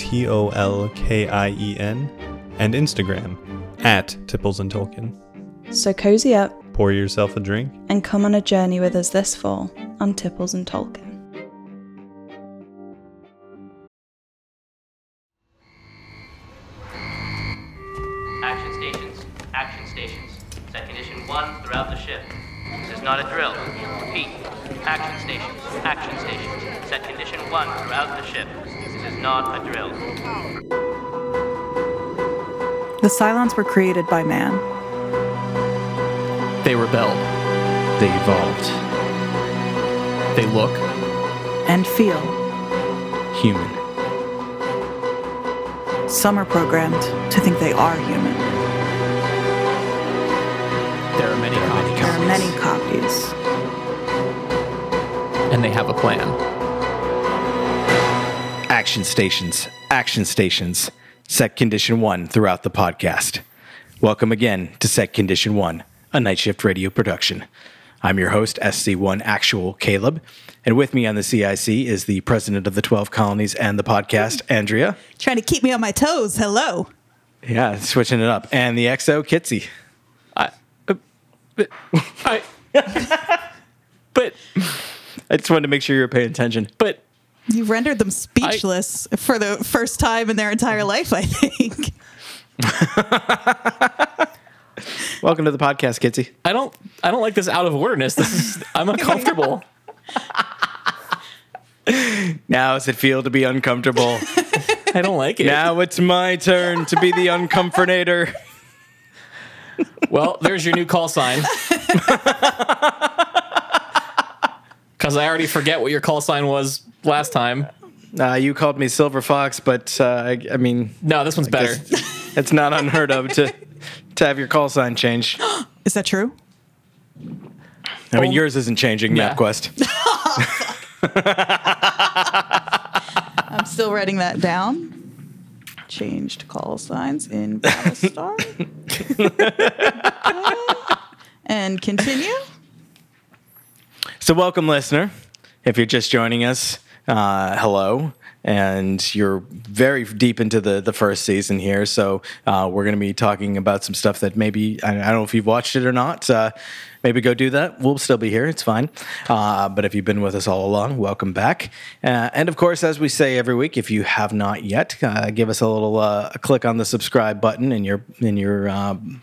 T O L K I E N, and Instagram at Tipples and Tolkien. So cozy up Pour yourself a drink. and come on a journey with us this fall on Tipples and Tolkien. Action stations. Action stations. Set condition one throughout the ship. This is not a drill. Repeat. Action stations. Action stations. Set condition one throughout the ship. This is not a drill. The Cylons were created by man. They rebelled. They evolved. They look. and feel. Human. Some are programmed to think they are human. There are many copies. There are many copies. And they have a plan. Action stations. Action stations. Set condition one throughout the podcast. Welcome again to Set Condition One, a night shift radio production. I'm your host, SC1 Actual Caleb, and with me on the CIC is the president of the 12 colonies and the podcast, Andrea. Trying to keep me on my toes. Hello. Yeah, switching it up. And the XO, Kitsy. I, uh, but, I, but, I just wanted to make sure you were paying attention. but, You rendered them speechless for the first time in their entire life, I think. Welcome to the podcast, Kitsy. I don't, I don't like this out of orderness. This is, I'm uncomfortable. Now, does it feel to be uncomfortable? I don't like it. now it's my turn to be the uncomfortator. Well, there's your new call sign. Because I already forget what your call sign was last time. Uh, you called me Silver Fox, but uh, I, I mean, No, this one's better. guess it's not unheard of to to have your call sign change. Is that true? I mean, yours isn't changing, Yeah. MapQuest. I'm still writing that down. Changed call signs in Battlestar. and continue. So, welcome, listener. If you're just joining us, uh, hello. And you're very deep into the, the first season here. So, uh, we're going to be talking about some stuff that maybe, I, I don't know if you've watched it or not. Uh, maybe go do that. We'll still be here. It's fine. Uh, but if you've been with us all along, welcome back. Uh, and of course, as we say every week, if you have not yet, uh, give us a little uh, a click on the subscribe button in your in your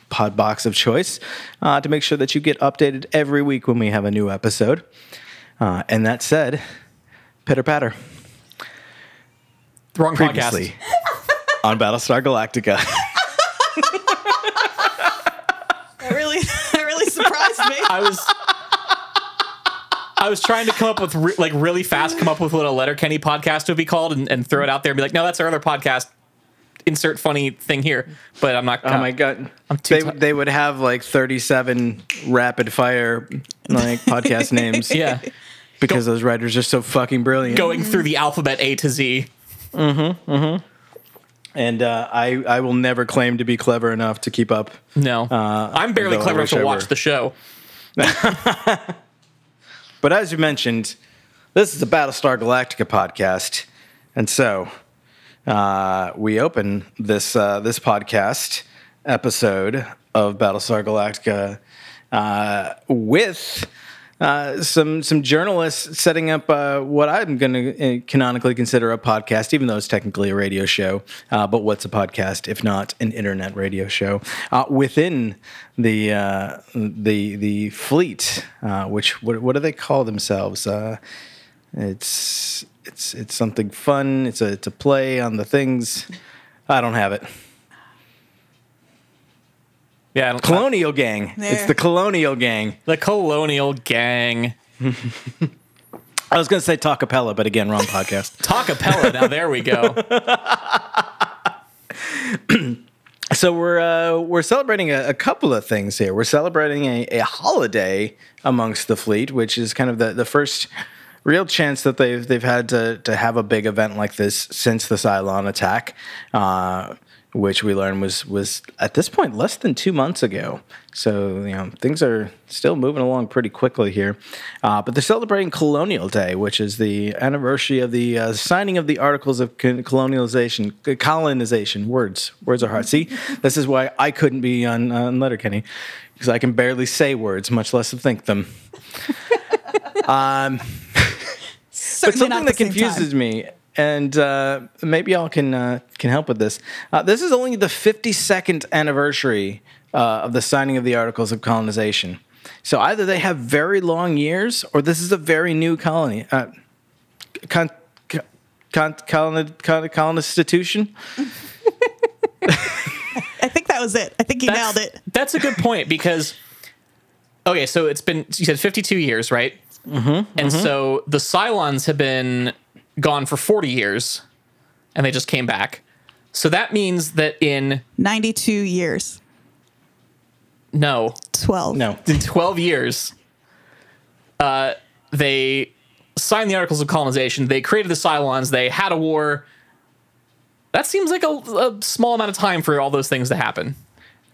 pod box of choice to make sure that you get updated every week when we have a new episode. And that said, pitter patter. Wrong Previously podcast. on Battlestar Galactica. That really, that really surprised me. I was. I was trying to come up with re- like really fast, come up with what a Letterkenny podcast would be called, and, and throw it out there and be like, "No, that's our other podcast." Insert funny thing here, but I'm not. Oh my god! I'm too They ti- they would have like thirty seven rapid fire like podcast names. Yeah, because those writers are so fucking brilliant. going through the alphabet A to Z. Mm-hmm. Mm-hmm. And uh, I I will never claim to be clever enough to keep up. No, I'm barely clever enough to watch the show. But as you mentioned, this is a Battlestar Galactica podcast, and so uh, we open this uh, this podcast episode of Battlestar Galactica uh, with. Uh, some some journalists setting up uh, what I'm going to canonically consider a podcast, even though it's technically a radio show. Uh, but what's a podcast if not an internet radio show uh, within the uh, the the fleet? Uh, which what, what do they call themselves? Uh, it's it's it's something fun. It's a it's a play on the things. I don't have it. Yeah, I don't- Colonial Gang. It's the Colonial Gang. the Colonial Gang. I was going to say Tacapella, but again, wrong podcast. Tacapella. now there we go. so we're uh, we're celebrating a, a couple of things here. We're celebrating a, a holiday amongst the fleet, which is kind of the, the first real chance that they've they've had to to have a big event like this since the Cylon attack. Uh, which we learned was was at this point less than two months ago. So you know things are still moving along pretty quickly here. Uh, but they're celebrating Colonial Day, which is the anniversary of the uh, signing of the Articles of Colonialization, colonization. Words, words are hard. See, this is why I couldn't be on, on Letterkenny because I can barely say words, much less think them. um, but something that confuses me, and uh, maybe y'all can uh, can help with this. Uh, this is only the 52nd anniversary uh, of the signing of the Articles of Colonization. So either they have very long years, or this is a very new colony. Uh, con- con- con- con- colonization. I think that was it. I think you That's- nailed it. That's a good point because okay, so it's been you said 52 years, right? Mm-hmm, and so the Cylons have been gone for 40 years, and they just came back. So that means that in 92 years. no, 12. No, in 12 years, uh, they signed the Articles of Colonization. They created the Cylons. They had a war. That seems like a, a small amount of time for all those things to happen.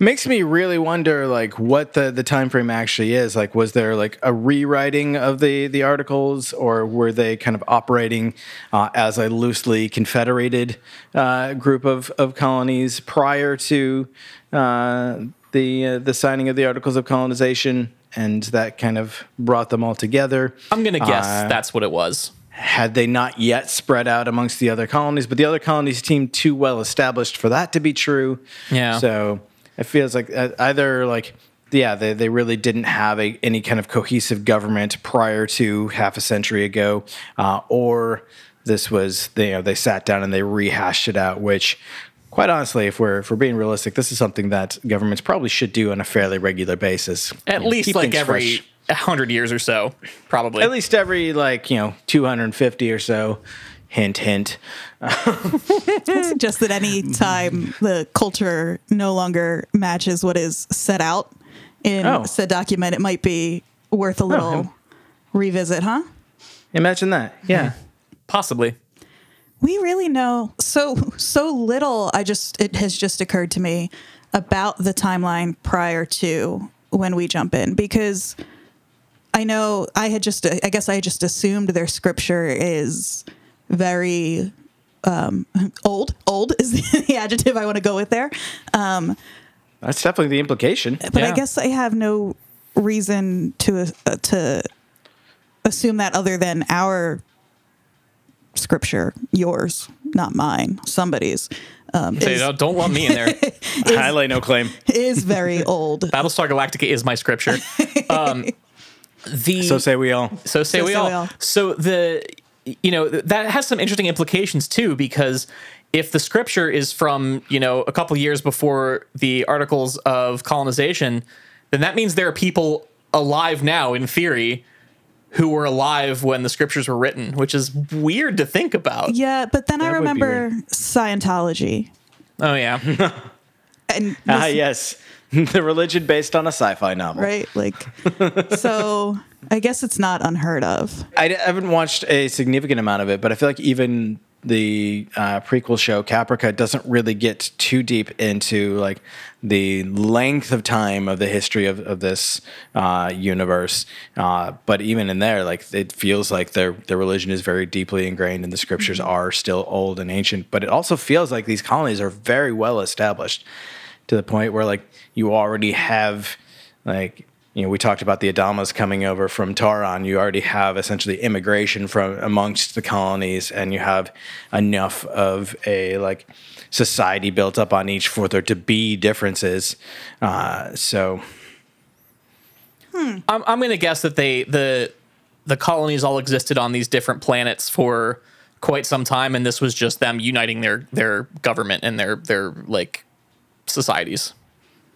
Makes me really wonder like what the the time frame actually is like was there like a rewriting of the the articles or were they kind of operating uh, as a loosely confederated uh, group of, of colonies prior to uh, the uh, the signing of the articles of colonization and that kind of brought them all together I'm gonna guess Uh, that's what it was. had they not yet spread out amongst the other colonies, but the other colonies seemed too well established for that to be true. Yeah. So it feels like uh, either like yeah, they, they really didn't have a, any kind of cohesive government prior to half a century ago, uh, or this was they, you know they sat down and they rehashed it out, which. Quite honestly, if we're if we're being realistic, this is something that governments probably should do on a fairly regular basis. At You least keep like every fresh. hundred years or so, probably. At least every like you know 250 or so. Hint, hint. I suggest that any time the culture no longer matches what is set out in Oh. said document, it might be worth a oh, little him. revisit, huh? Imagine that. Yeah. Possibly. We really know so so little. I just it has just occurred to me about the timeline prior to when we jump in because I know I had just I guess I just assumed their scripture is very um, old. Old is the adjective I want to go with there. That's definitely the implication. But I guess I have no reason to uh, to assume that other than our scripture, yours, not mine, somebody's, um, is, don't, don't lump me in there. I lay no claim. is very old. Battlestar Galactica is my scripture. Um, the So say we all. So say So we say all. we all. So the you know that has some interesting implications too because if the scripture is from you know a couple years before the articles of colonization, then that means there are people alive now in theory who were alive when the scriptures were written, which is weird to think about. Yeah, but then I That would be remember Scientology. Oh yeah. And Ah, this- yes. the religion based on a sci-fi novel. right? Like, so I guess it's not unheard of. I haven't watched a significant amount of it, but I feel like even the uh, prequel show Caprica doesn't really get too deep into like the length of time of the history of, of this uh, universe. Uh, but even in there, like it feels like their their religion is very deeply ingrained, and the scriptures are still old and ancient. But it also feels like these colonies are very well established to the point where like you already have like you know we talked about the adamas coming over from Tauron you already have essentially immigration from amongst the colonies and you have enough of a like society built up on each for there to be differences uh, so I'm, I'm going to guess that they the the colonies all existed on these different planets for quite some time, and this was just them uniting their their government and their their like societies.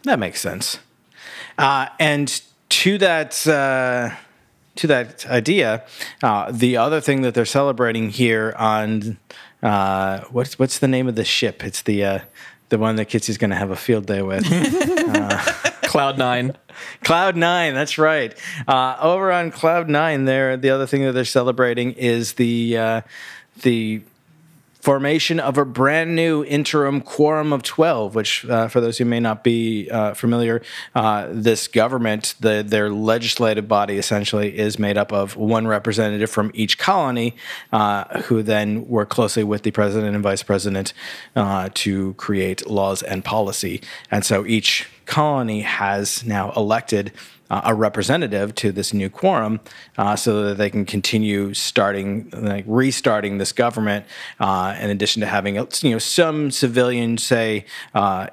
That makes sense. Uh, and to that uh, to that idea, uh, the other thing that they're celebrating here on uh, what's what's the name of the ship? It's the uh, the one that Kitsy's going to have a field day with. Cloud Nine. Cloud Nine, that's right. Uh, over on Cloud Nine, there the other thing that they're celebrating is the uh, the formation of a brand new interim quorum of 12 which uh, for those who may not be uh, familiar uh, this government the, their legislative body essentially is made up of one representative from each colony uh, who then work closely with the president and vice president uh, to create laws and policy. And so each colony has now elected uh, a representative to this new quorum uh, so that they can continue starting like restarting this government uh, in addition to having you know some civilian say uh,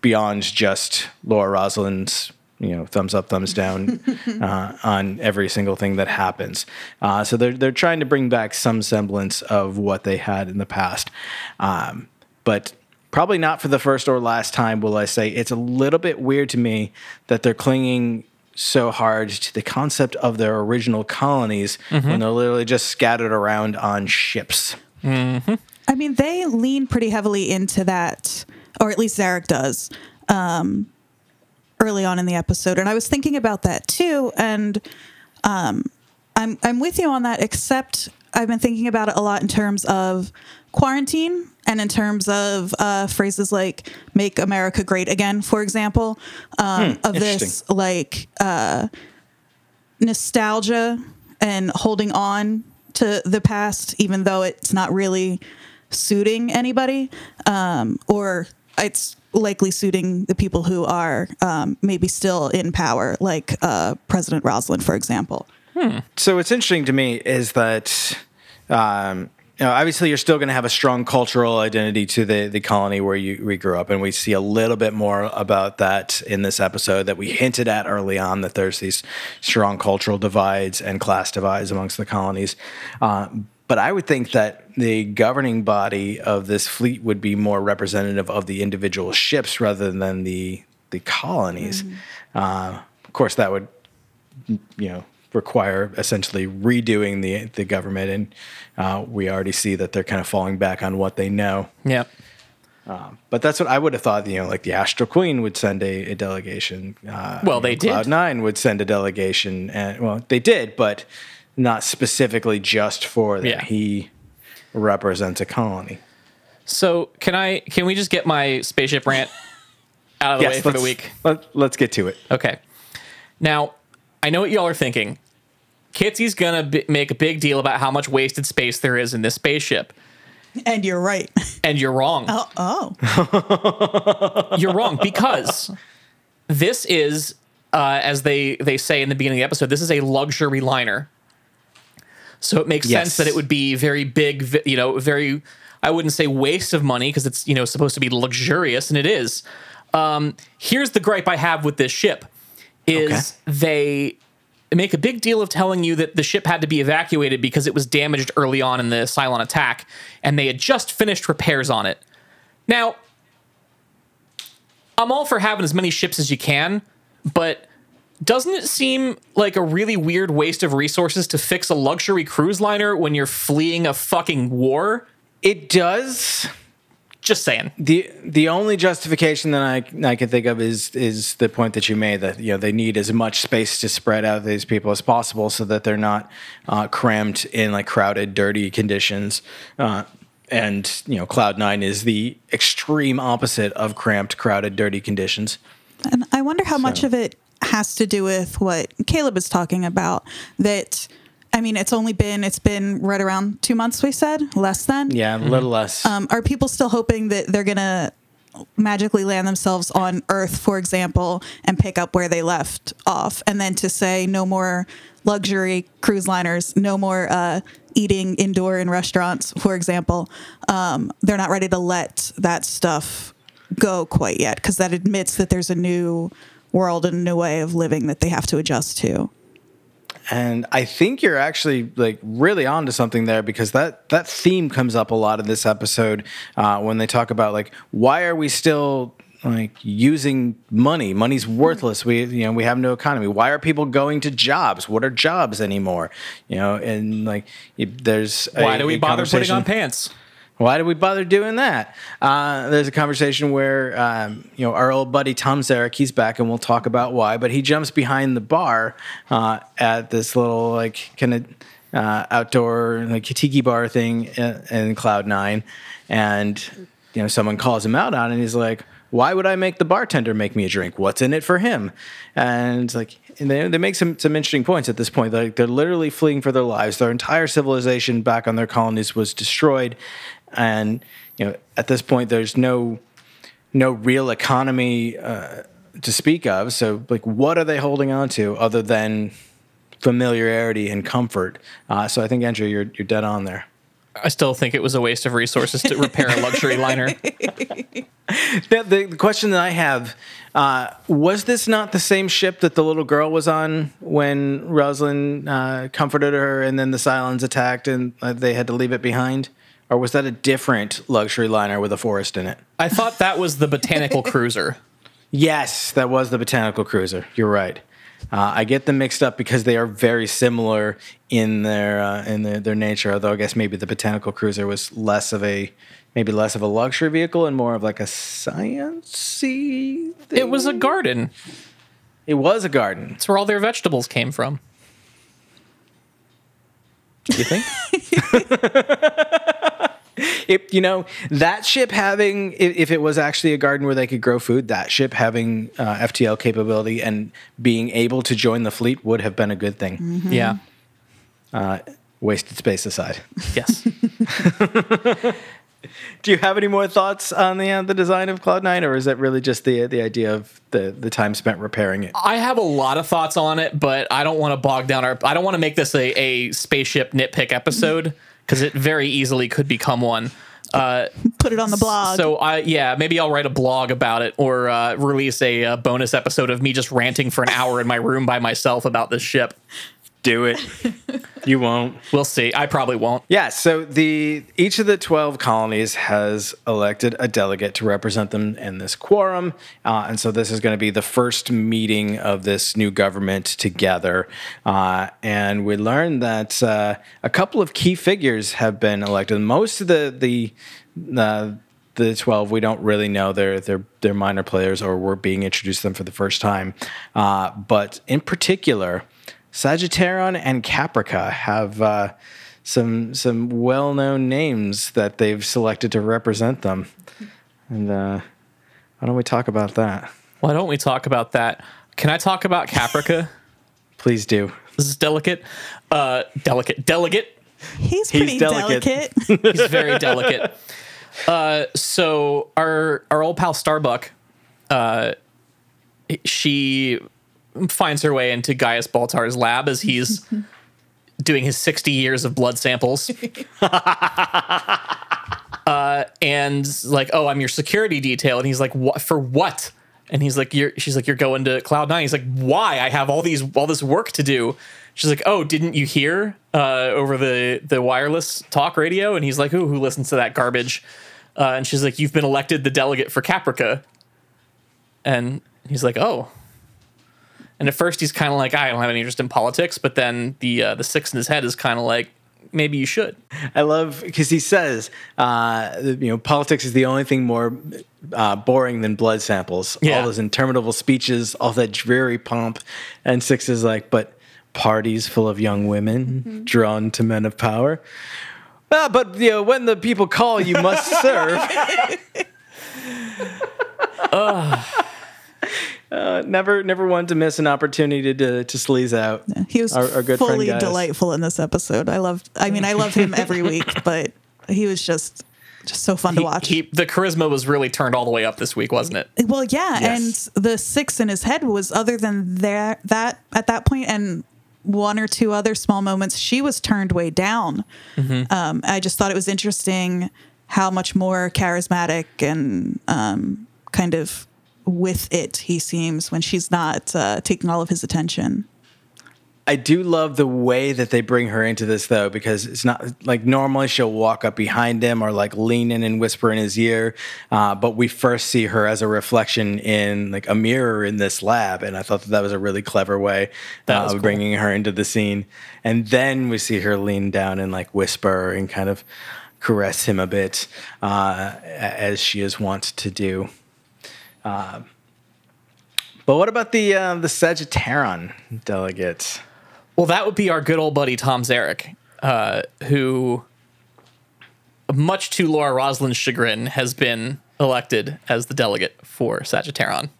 beyond just Laura Roslin's you know thumbs up thumbs down uh, on every single thing that happens. Uh, so they're, they're trying to bring back some semblance of what they had in the past. Um, but probably not for the first or last time will I say it's a little bit weird to me that they're clinging so hard to the concept of their original colonies when they're literally just scattered around on ships. I mean, they lean pretty heavily into that, or at least Zarek does, um, early on in the episode. And I was thinking about that too. And um, I'm I'm with you on that. Except I've been thinking about it a lot in terms of quarantine and in terms of uh, phrases like "Make America Great Again," for example, um, of this like uh, nostalgia and holding on to the past, even though it's not really suiting anybody, um, or it's likely suiting the people who are um, maybe still in power, like uh, President Roslin, for example. So what's interesting to me is that um, you know, obviously you're still going to have a strong cultural identity to the the colony where you we grew up, and we see a little bit more about that in this episode that we hinted at early on that there's these strong cultural divides and class divides amongst the colonies. Uh, but I would think that the governing body of this fleet would be more representative of the individual ships rather than the the colonies. Uh, of course, that would you know require essentially redoing the the government, and uh, we already see that they're kind of falling back on what they know. Yeah. But that's what I would have thought. You know, like the Astral Queen would send a, a delegation. Uh, Well, they know, did. Cloud Nine would send a delegation, and well, they did, but not specifically just for that. Yeah. He represents a colony. So can I? Can we just get my spaceship rant out of the way for the week? Let, let's get to it. Okay. Now, I know what y'all are thinking. Kitsy's gonna b- make a big deal about how much wasted space there is in this spaceship, And you're right. and you're wrong. oh, oh. You're wrong because this is, uh, as they they say in the beginning of the episode, this is a luxury liner. So it makes Yes. sense that it would be very big, you know, very. I wouldn't say waste of money because it's you know supposed to be luxurious, and it is. Um, here's the gripe I have with this ship: is they make a big deal of telling you that the ship had to be evacuated because it was damaged early on in the Cylon attack, and they had just finished repairs on it. Now, I'm all for having as many ships as you can, but doesn't it seem like a really weird waste of resources to fix a luxury cruise liner when you're fleeing a fucking war? It does. Just saying. the The only justification that I I can think of is is the point that you made that you know they need as much space to spread out these people as possible so that they're not uh, crammed in like crowded, dirty conditions. Uh, and you know, Cloud Nine is the extreme opposite of cramped, crowded, dirty conditions. And I wonder how much of it has to do with what Caleb is talking about. That, I mean, it's only been it's been right around two months. We said less than. Yeah, a little less. Um, are people still hoping that they're gonna magically land themselves on Earth, for example, and pick up where they left off, and then to say no more luxury cruise liners, no more uh, eating indoor in restaurants, for example. Um, they're not ready to let that stuff go quite yet because that admits that there's a new world and a new way of living that they have to adjust to. And I think you're actually like really onto something there because that that theme comes up a lot in this episode uh, when they talk about like why are we still like using money? Money's worthless. We you know we have no economy. Why are people going to jobs? What are jobs anymore? You know, and like there's Why a- do we bother putting on pants? Why did we bother doing that? Uh, there's a conversation where um, you know our old buddy Tom Zarek, he's back, and we'll talk about why. But he jumps behind the bar uh, at this little like kind of uh, outdoor like tiki bar thing in, in Cloud Nine, and you know someone calls him out on, it and he's like, "Why would I make the bartender make me a drink? What's in it for him?" And like and they, they make some, some interesting points at this point. Like they're literally fleeing for their lives. Their entire civilization back on their colonies was destroyed, and you know at this point there's no no real economy uh, to speak of. So like, what are they holding on to other than familiarity and comfort? Uh, so I think Andrew, you're you're dead on there. I still think it was a waste of resources to repair a luxury liner. The, the, the question that I have uh, was this not the same ship that the little girl was on when Roslin uh, comforted her and then the Cylons attacked and uh, they had to leave it behind? Or was that a different luxury liner with a forest in it? I thought that was the botanical cruiser. Yes, that was the botanical cruiser. You're right. Uh, I get them mixed up because they are very similar in their uh, in their, their nature. Although I guess maybe the botanical cruiser was less of a maybe less of a luxury vehicle and more of like a sciencey. Thing. It was a garden. It was a garden. It's where all their vegetables came from. You think? If you know that ship having, if, if, it was actually a garden where they could grow food, that ship having uh, FTL capability and being able to join the fleet would have been a good thing. Mm-hmm. Yeah. Uh, wasted space aside. Yes. Do you have any more thoughts on the uh, the design of Cloud Nine, or is that really just the the idea of the the time spent repairing it? I have a lot of thoughts on it, but I don't want to bog down our. I don't want to make this a, a spaceship nitpick episode because it very easily could become one. Uh, Put it on the blog. So I yeah, maybe I'll write a blog about it or uh, release a, a bonus episode of me just ranting for an hour in my room by myself about this ship. Do it. you won't. We'll see. I probably won't. Yeah. So the each of the twelve colonies has elected a delegate to represent them in this quorum, uh, and so this is going to be the first meeting of this new government together. Uh, and we learned that uh, a couple of key figures have been elected. Most of the the the 12 we don't really know they're they're they're minor players or we're being introduced to them for the first time uh, but in particular Sagittaron and Caprica have uh, some some well known names that they've selected to represent them, and uh, why don't we talk about that? Why don't we talk about that? Can I talk about Caprica? Please do. This is delicate. Uh, delicate. Delegate. He's pretty He's delicate. delicate. He's very delicate. Uh, so our our old pal Starbuck, uh, she finds her way into Gaius Baltar's lab as he's doing his 60 years of blood samples. uh, and like, oh, I'm your security detail. And he's like, what for what? And he's like, you're, she's like, you're going to Cloud Nine. He's like, why? I have all these, all this work to do. She's like, oh, didn't you hear uh, over the the wireless talk radio? And he's like, who who listens to that garbage? Uh, and she's like, you've been elected the delegate for Caprica. And he's like, oh, and at first, he's kind of like, I don't have any interest in politics. But then the uh, the six in his head is kind of like, maybe you should. I love because he says, uh, you know, politics is the only thing more uh, boring than blood samples. Yeah. All those interminable speeches, all that dreary pomp, and six is like, but parties full of young women drawn to men of power. Ah, but you know, when the people call, you must serve. Uh, never, never wanted to miss an opportunity to to sleaze out. He was Our- our good friend fully Gaius. delightful in this episode. I loved. I mean, I love him every week, but he was just just so fun to watch. he- the charisma was really turned all the way up this week, wasn't it? well, yeah, Yes. and the six in his head was other than that that at that point and one or two other small moments she was turned way down. Mm-hmm. Um, I just thought it was interesting how much more charismatic and um, kind of with it he seems when she's not uh, taking all of his attention. I do love the way that they bring her into this though, because it's not like normally she'll walk up behind him or like lean in and whisper in his ear. Uh, but we first see her as a reflection in like a mirror in this lab, and I thought that that was a really clever way uh, of cool. bringing her into the scene. And then we see her lean down and like whisper and kind of caress him a bit, uh, as she is wont to do. Uh, but what about the uh, the Sagittarian delegate? Well, that would be our good old buddy Tom Zarek, uh, who, much to Laura Roslin's chagrin, has been elected as the delegate for Sagittaron.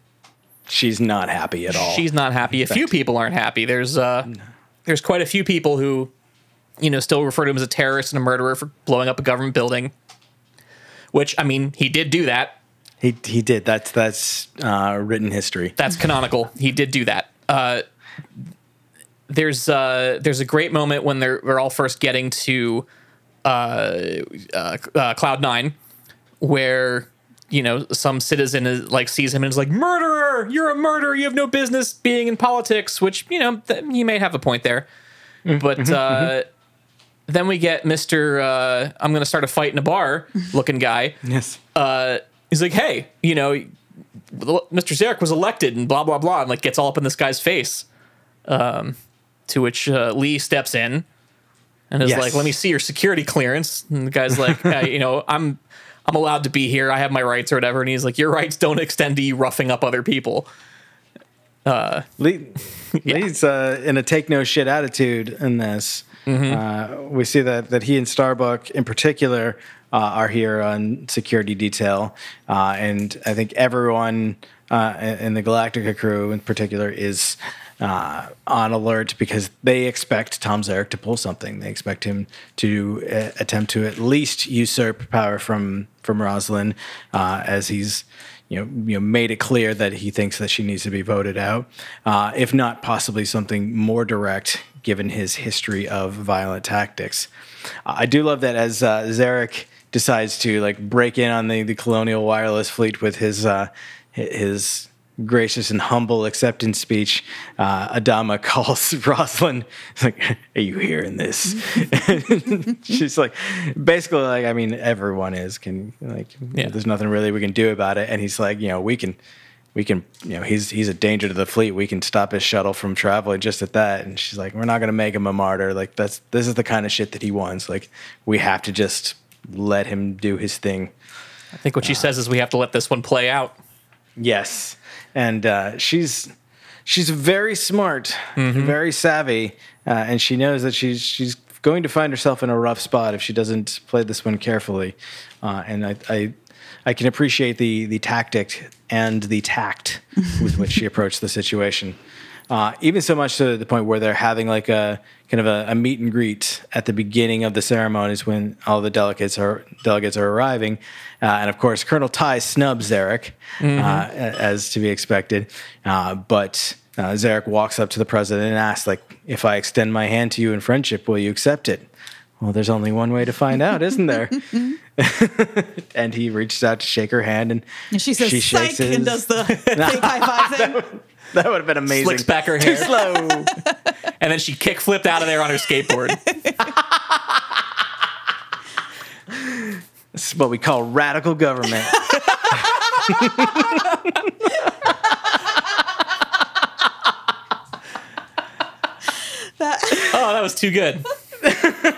She's not happy at all. She's not happy. A few people aren't happy. There's uh, there's quite a few people who, you know, still refer to him as a terrorist and a murderer for blowing up a government building. Which I mean, he did do that. He he did. That's that's uh, written history. That's canonical. He did do that. Uh, there's uh, there's a great moment when they're they're all first getting to uh, uh, uh, Cloud Nine, where you know some citizen is, like sees him and is like, "Murderer! You're a murderer! You have no business being in politics." Which you know th- he may have a point there, but. Uh, then we get Mr. Uh, I'm going to start a fight in a bar looking guy Yes. uh, he's like, hey, you know, Mr. Zarek was elected and blah, blah, blah, and like gets all up in this guy's face. Um, to which uh, Lee steps in and is Yes. like, let me see your security clearance. And the guy's like, "Uh, you know, I'm. I'm allowed to be here. I have my rights or whatever. And he's like, Your rights don't extend to you roughing up other people. Lee, Lee's uh, in a take no shit attitude in this. Uh, we see that that he and Starbuck in particular uh, are here on security detail, uh, and I think everyone uh, in the Galactica crew in particular is. Uh, on alert because they expect Tom Zarek to pull something. They expect him to uh, attempt to at least usurp power from from Roslin, uh, as he's you know, you know, made it clear that he thinks that she needs to be voted out, uh, if not possibly something more direct, given his history of violent tactics. I do love that as uh, Zarek decides to like break in on the, the colonial wireless fleet with his uh, his gracious and humble acceptance speech, uh, Adama calls Roslin, like, "Are you hearing this?" She's like, basically, like, I mean, everyone is can like, Yeah. there's nothing really we can do about it. And he's like, you know, we can, we can, you know, he's he's a danger to the fleet. We can stop his shuttle from traveling just at that. And she's like, we're not gonna make him a martyr. Like that's this is the kind of shit that he wants. Like we have to just let him do his thing. I think what she says is we have to let this one play out. Yes, and uh, she's she's very smart, Mm-hmm. very savvy, uh, and she knows that she's she's going to find herself in a rough spot if she doesn't play this one carefully. Uh, and I, I I can appreciate the the tactic and the tact with which she approached the situation. Uh, even so much to the point where they're having like a kind of a, a meet and greet at the beginning of the ceremonies when all the delegates are delegates are arriving, uh, and of course Colonel Tigh snubs Zarek, uh, as to be expected. Uh, but uh, Zarek walks up to the president and asks, like, "If I extend my hand to you in friendship, will you accept it?" Well, there's only one way to find out, isn't there? and he reaches out to shake her hand, and, And she says, she psych, shakes and does the fake high five thing. That would have been amazing. Slicks back her hair. Too slow. And then she kick flipped out of there on her skateboard. This is what we call radical government. That- oh, that was too good.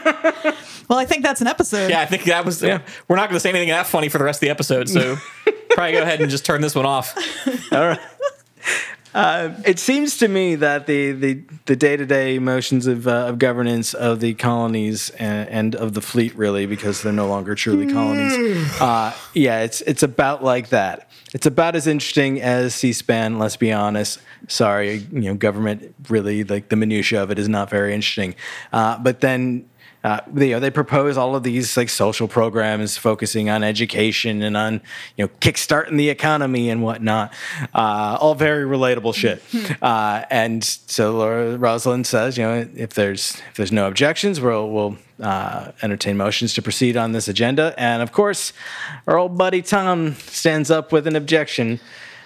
well, I think that's an episode. Yeah, I think that was. Yeah. We're not going to say anything that funny for the rest of the episode, so probably go ahead and just turn this one off. All right. Uh, it seems to me that the the, the day-to-day motions of, uh, of governance of the colonies and, and of the fleet really because they're no longer truly colonies uh, yeah it's it's about like that it's about as interesting as c-span let's be honest sorry you know government really like the minutia of it is not very interesting uh, but then uh, they, you know, they propose all of these like social programs focusing on education and on you know kickstarting the economy and whatnot. Uh, all very relatable shit. Uh, and so Laura Roslin says, you know, if there's if there's no objections, we'll we'll uh, entertain motions to proceed on this agenda. And of course, our old buddy Tom stands up with an objection.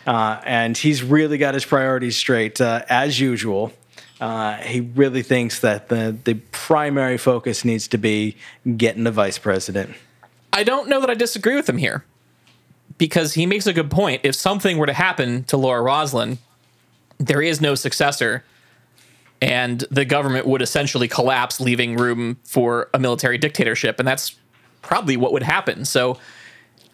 Uh, and he's really got his priorities straight uh, as usual. Uh, he really thinks that the, the primary focus needs to be getting the vice president. I don't know that I disagree with him here because he makes a good point. If something were to happen to Laura Roslin, there is no successor, and the government would essentially collapse, leaving room for a military dictatorship. And that's probably what would happen. So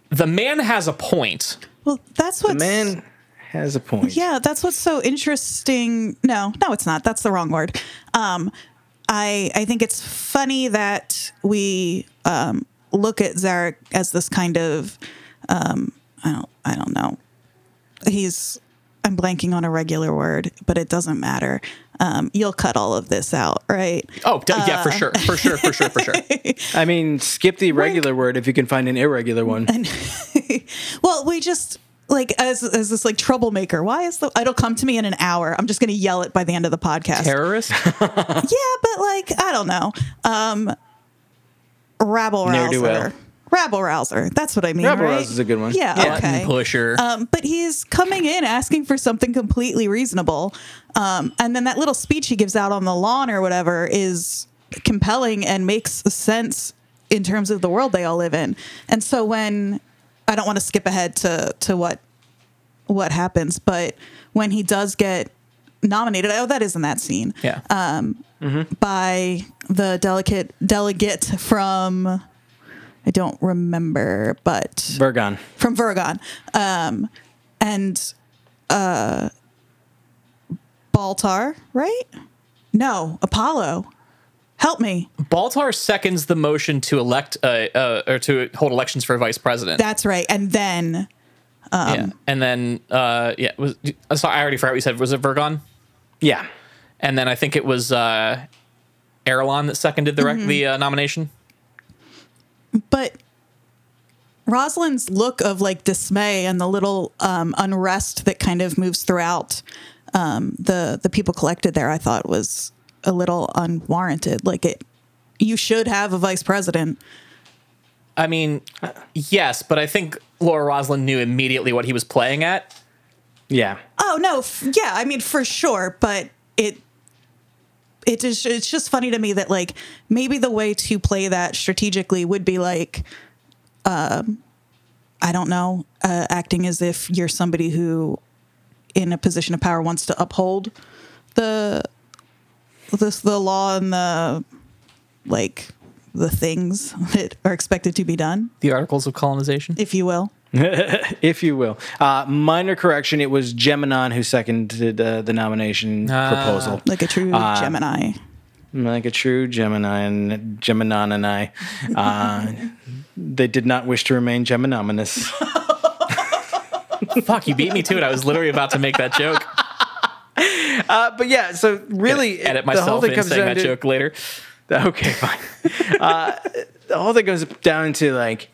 the man has a point. Well, that's what The what's man has a point. Yeah, that's what's so interesting. No, no, it's not. That's the wrong word. Um, I I think it's funny that we um, look at Zarek as this kind of um, I don't I don't know. He's I'm blanking on a regular word, but it doesn't matter. Um, you'll cut all of this out, right? Oh, d- yeah, for sure, for sure, for sure, for sure. I mean, skip the regular word if you can find an irregular one. Well, we just like as as this like troublemaker. Why is the it'll come to me in an hour? I'm just going to yell it by the end of the podcast. Terrorist? yeah, but like I don't know. Um rabble Ne'er-do-well. rouser. Rabble rouser. That's what I mean. Rabble right? rouser is a good one. Yeah, Yeah. okay. Button pusher. Um, but he's coming in asking for something completely reasonable. Um, and then that little speech he gives out on the lawn or whatever is compelling and makes sense in terms of the world they all live in. And so when I don't want to skip ahead to to what what happens, but when he does get nominated, oh, that is in that scene yeah. Um. by the delicate delegate from I don't remember, but Virgon. from Virgon. Um, and uh, Baltar, right? No, Apollo. Help me. Baltar seconds the motion to elect uh, uh, or to hold elections for vice president. That's right. And then yeah. And then uh, yeah, was uh, sorry, I already forgot what you said. Was it Virgon? Yeah. And then I think it was uh Aerilon that seconded the rec- the uh, nomination. but Roslin's look of like dismay and the little um, unrest that kind of moves throughout um, the the people collected there, I thought was a little unwarranted. Like it, you should have a vice president. I mean, yes, but I think Laura Roslin knew immediately what he was playing at. Yeah. Oh no, f- yeah, I mean for sure, but it it is it's just funny to me that like maybe the way to play that strategically would be like um I don't know, uh, acting as if you're somebody who in a position of power wants to uphold the this the law and the like the things that are expected to be done, The articles of colonization. if you will. if you will. Uh, minor correction: it was Geminon who seconded uh, the nomination proposal, Like a true Gemini. like a true Gemini and Geminon and I. Uh, they did not wish to remain Geminominous. Fuck, you beat me to it. I was literally about to make that joke. Uh, but yeah, so really, Edit the whole myself in comes saying down that to- joke later. Okay, fine. uh, the whole thing goes down to like,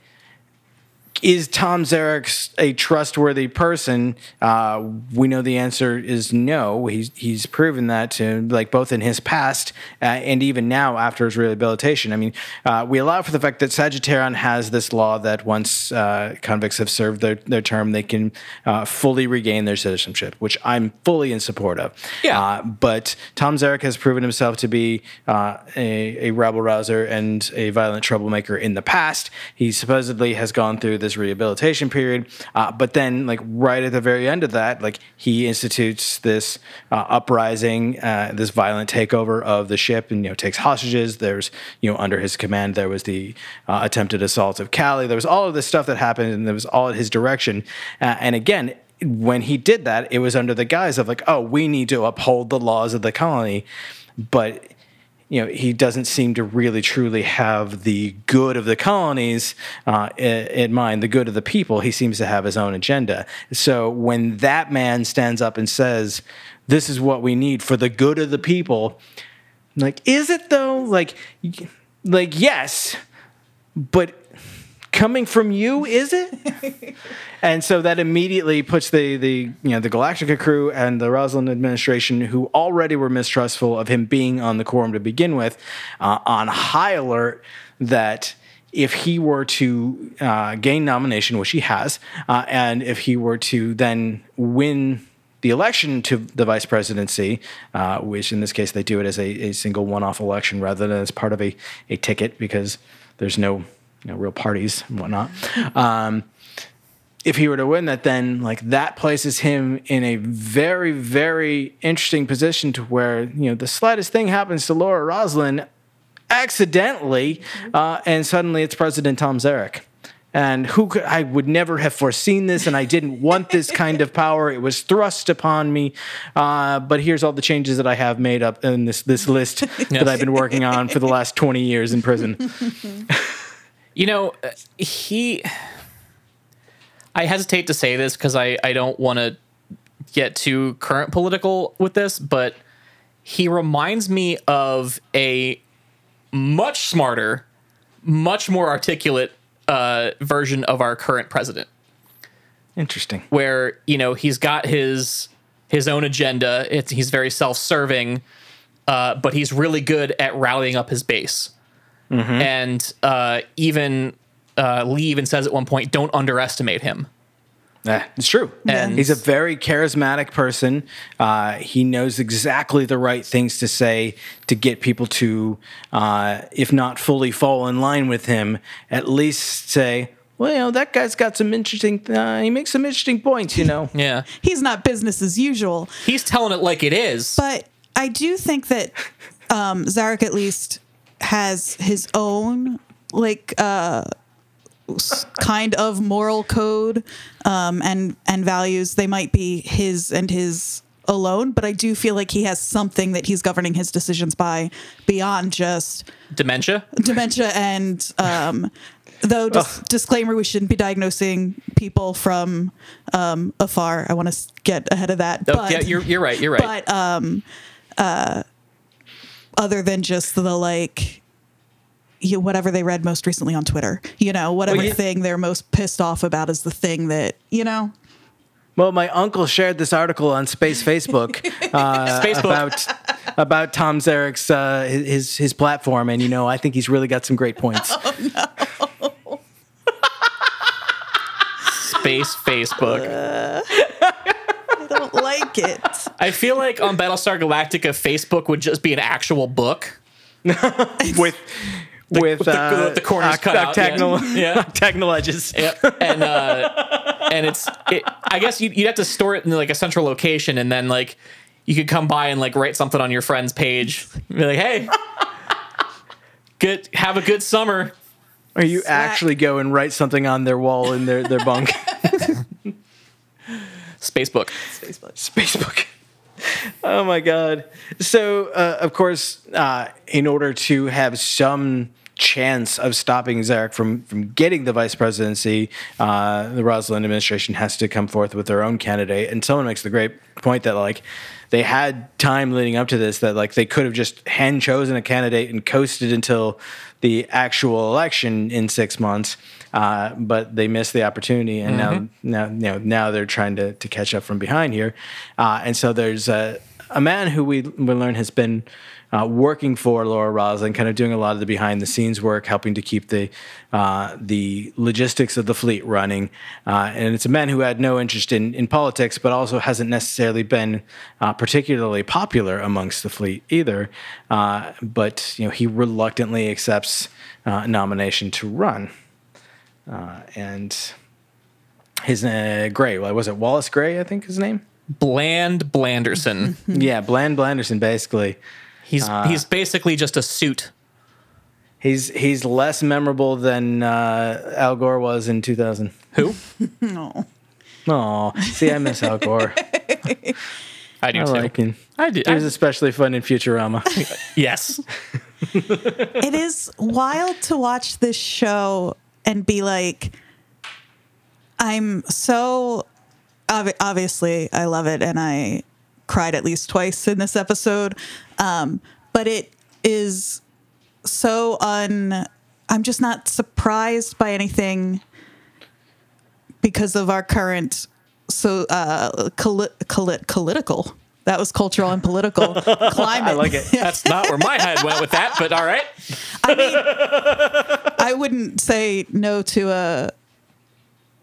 is Tom Zarek a trustworthy person? Uh, we know the answer is no. He's he's proven that to like both in his past uh, and even now after his rehabilitation. I mean, uh, we allow for the fact that Sagittaron has this law that once uh, convicts have served their, their term, they can uh, fully regain their citizenship, which I'm fully in support of. Yeah. Uh, but Tom Zarek has proven himself to be uh, a, a rabble rouser and a violent troublemaker in the past. He supposedly has gone through this rehabilitation period, uh, but then, like right at the very end of that, like he institutes this uh, uprising, uh, this violent takeover of the ship, and you know takes hostages. There's you know under his command there was the uh, attempted assault of Cally. There was all of this stuff that happened, and there was all at his direction. Uh, and again when he did that, it was under the guise of like, oh, we need to uphold the laws of the colony, but you know he doesn't seem to really truly have the good of the colonies uh, in mind, the good of the people. He seems to have his own agenda. So when that man stands up and says, "This is what we need for the good of the people," I'm like, is it though? Like, like yes, but coming from you, is it? and so that immediately puts the the you know the Galactica crew and the Roslin administration, who already were mistrustful of him being on the quorum to begin with, uh, on high alert that if he were to uh, gain nomination, which he has, uh, and if he were to then win the election to the vice presidency, uh, which in this case they do it as a, a single one-off election rather than as part of a, a ticket because there's no you know, real parties and whatnot. Um, if he were to win that, then like that places him in a very, very interesting position to where you know the slightest thing happens to Laura Roslin, accidentally, uh, and suddenly it's President Tom Zarek. And who could, I would never have foreseen this, and I didn't want this kind of power. It was thrust upon me. Uh, but here's all the changes that I have made up in this this list that I've been working on for the last 20 years in prison. You know, he. I hesitate to say this because I, I don't want to get too current political with this, but he reminds me of a much smarter, much more articulate uh, version of our current president, Interesting. where you know he's got his his own agenda. It's, he's very self serving, uh, but he's really good at rallying up his base. And uh, even uh, Lee even says at one point, "Don't underestimate him." Yeah, it's true. And- he's a very charismatic person. Uh, he knows exactly the right things to say to get people to, uh, if not fully fall in line with him, at least say, well, you know, that guy's got some interesting, uh, he makes some interesting points, you know. Yeah, He's not business as usual. he's telling it like it is. But I do think that um, Zarek at least has his own like uh, kind of moral code um, and and values. They might be his and his alone, but I do feel like he has something that he's governing his decisions by beyond just Dementia. dementia and um, though dis- disclaimer we shouldn't be diagnosing people from um, afar i want to get ahead of that Oh, but yeah, you're you're right. You're right. but um uh other than just the like you, whatever they read most recently on twitter you know whatever yeah. thing they're most pissed off about is the thing that you know Well, my uncle shared this article on Space Facebook, uh, Facebook. about about Tom Zarek's uh, his his platform, and you know, I think he's really got some great points. Oh, no. Space Facebook. i don't like it I feel like on Battlestar Galactica, Facebook would just be an actual book. with with with the- uh, the corners oct- cut out, yeah. Yeah. octagonal edges. Yep. And uh, and it's it, I guess you'd, you'd have to store it in like a central location, and then like you could come by and like write something on your friend's page. Be like, hey, good, have a good summer. Or you actually go and write something on their wall in their, their bunk. Spacebook. Facebook. Oh my God. So, uh, of course, uh, in order to have some chance of stopping Zarek from, from getting the vice presidency, uh, the Roslin administration has to come forth with their own candidate. And someone makes the great point that, like, they had time leading up to this that, like, they could have just hand chosen a candidate and coasted until the actual election in six months. Uh, but they missed the opportunity, and now, now, you know, now they're trying to, to catch up from behind here. Uh, and so there's a, a man who we we learn has been uh, working for Laura Roslin, kind of doing a lot of the behind the scenes work, helping to keep the uh, the logistics of the fleet running. Uh, and it's a man who had no interest in, in politics, but also hasn't necessarily been uh, particularly popular amongst the fleet either. Uh, but you know, he reluctantly accepts uh, a nomination to run, uh, and his uh, Gray. Well, was it Wallace Gray? I think his name. Bland Blanderson. Yeah, Bland Blanderson, basically. He's he's basically just a suit. He's he's less memorable than uh, Al Gore was in 2000. Who? no Oh, see, I miss Al Gore. I do I too. like him. I do. He was especially fun in Futurama. yes. it is wild to watch this show and be like i'm so ob- obviously i love it and i cried at least twice in this episode um, but it is so un i'm just not surprised by anything because of our current so uh political that was cultural and political climate I like it. That's not where my head went with that, but all right. I mean, I wouldn't say no to a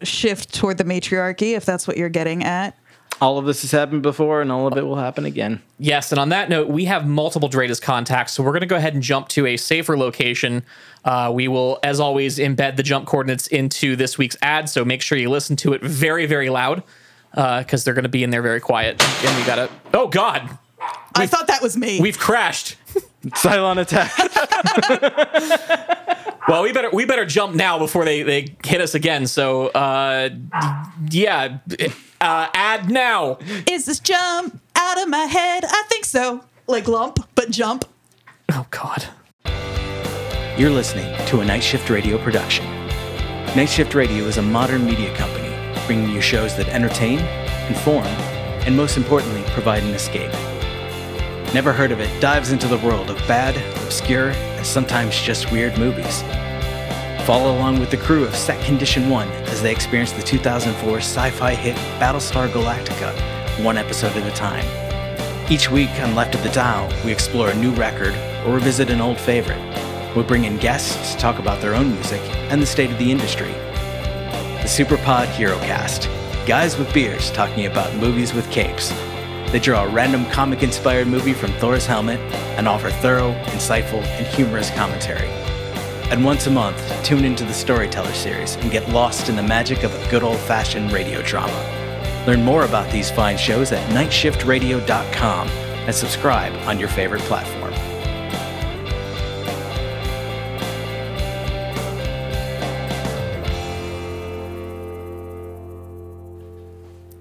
shift toward the matriarchy if that's what you're getting at. all of this has happened before, and all of it will happen again. Yes, and on that note, we have multiple Dradis contacts, so we're going to go ahead and jump to a safer location. Uh, we will, as always, embed the jump coordinates into this week's ad, so make sure you listen to it very, very loud because they're going to be in there very quiet. And we got to. Oh God, I thought that was me. we've crashed. Cylon attack. Well, we better we better jump now before they they hit us again. So, uh, yeah, uh, add now. Is this jump out of my head? I think so. Like lump, but jump. Oh God. You're listening to a Night Shift Radio production. Night Shift Radio is a modern media company bringing you shows that entertain, inform, and most importantly, provide an escape. Never heard of it dives into the world of bad, obscure, and sometimes just weird movies. Follow along with the crew of Set Condition 1 as they experience the 2004 sci fi hit Battlestar Galactica, one episode at a time. Each week on Left of the Dial, we explore a new record or revisit an old favorite. We'll bring in guests to talk about their own music and the state of the industry. Superpod Hero Cast. Guys with beers talking about movies with capes. They draw a random comic inspired movie from Thor's helmet and offer thorough, insightful, and humorous commentary. And once a month, tune into the Storyteller series and get lost in the magic of a good old fashioned radio drama. Learn more about these fine shows at nightshiftradio.com and subscribe on your favorite platform.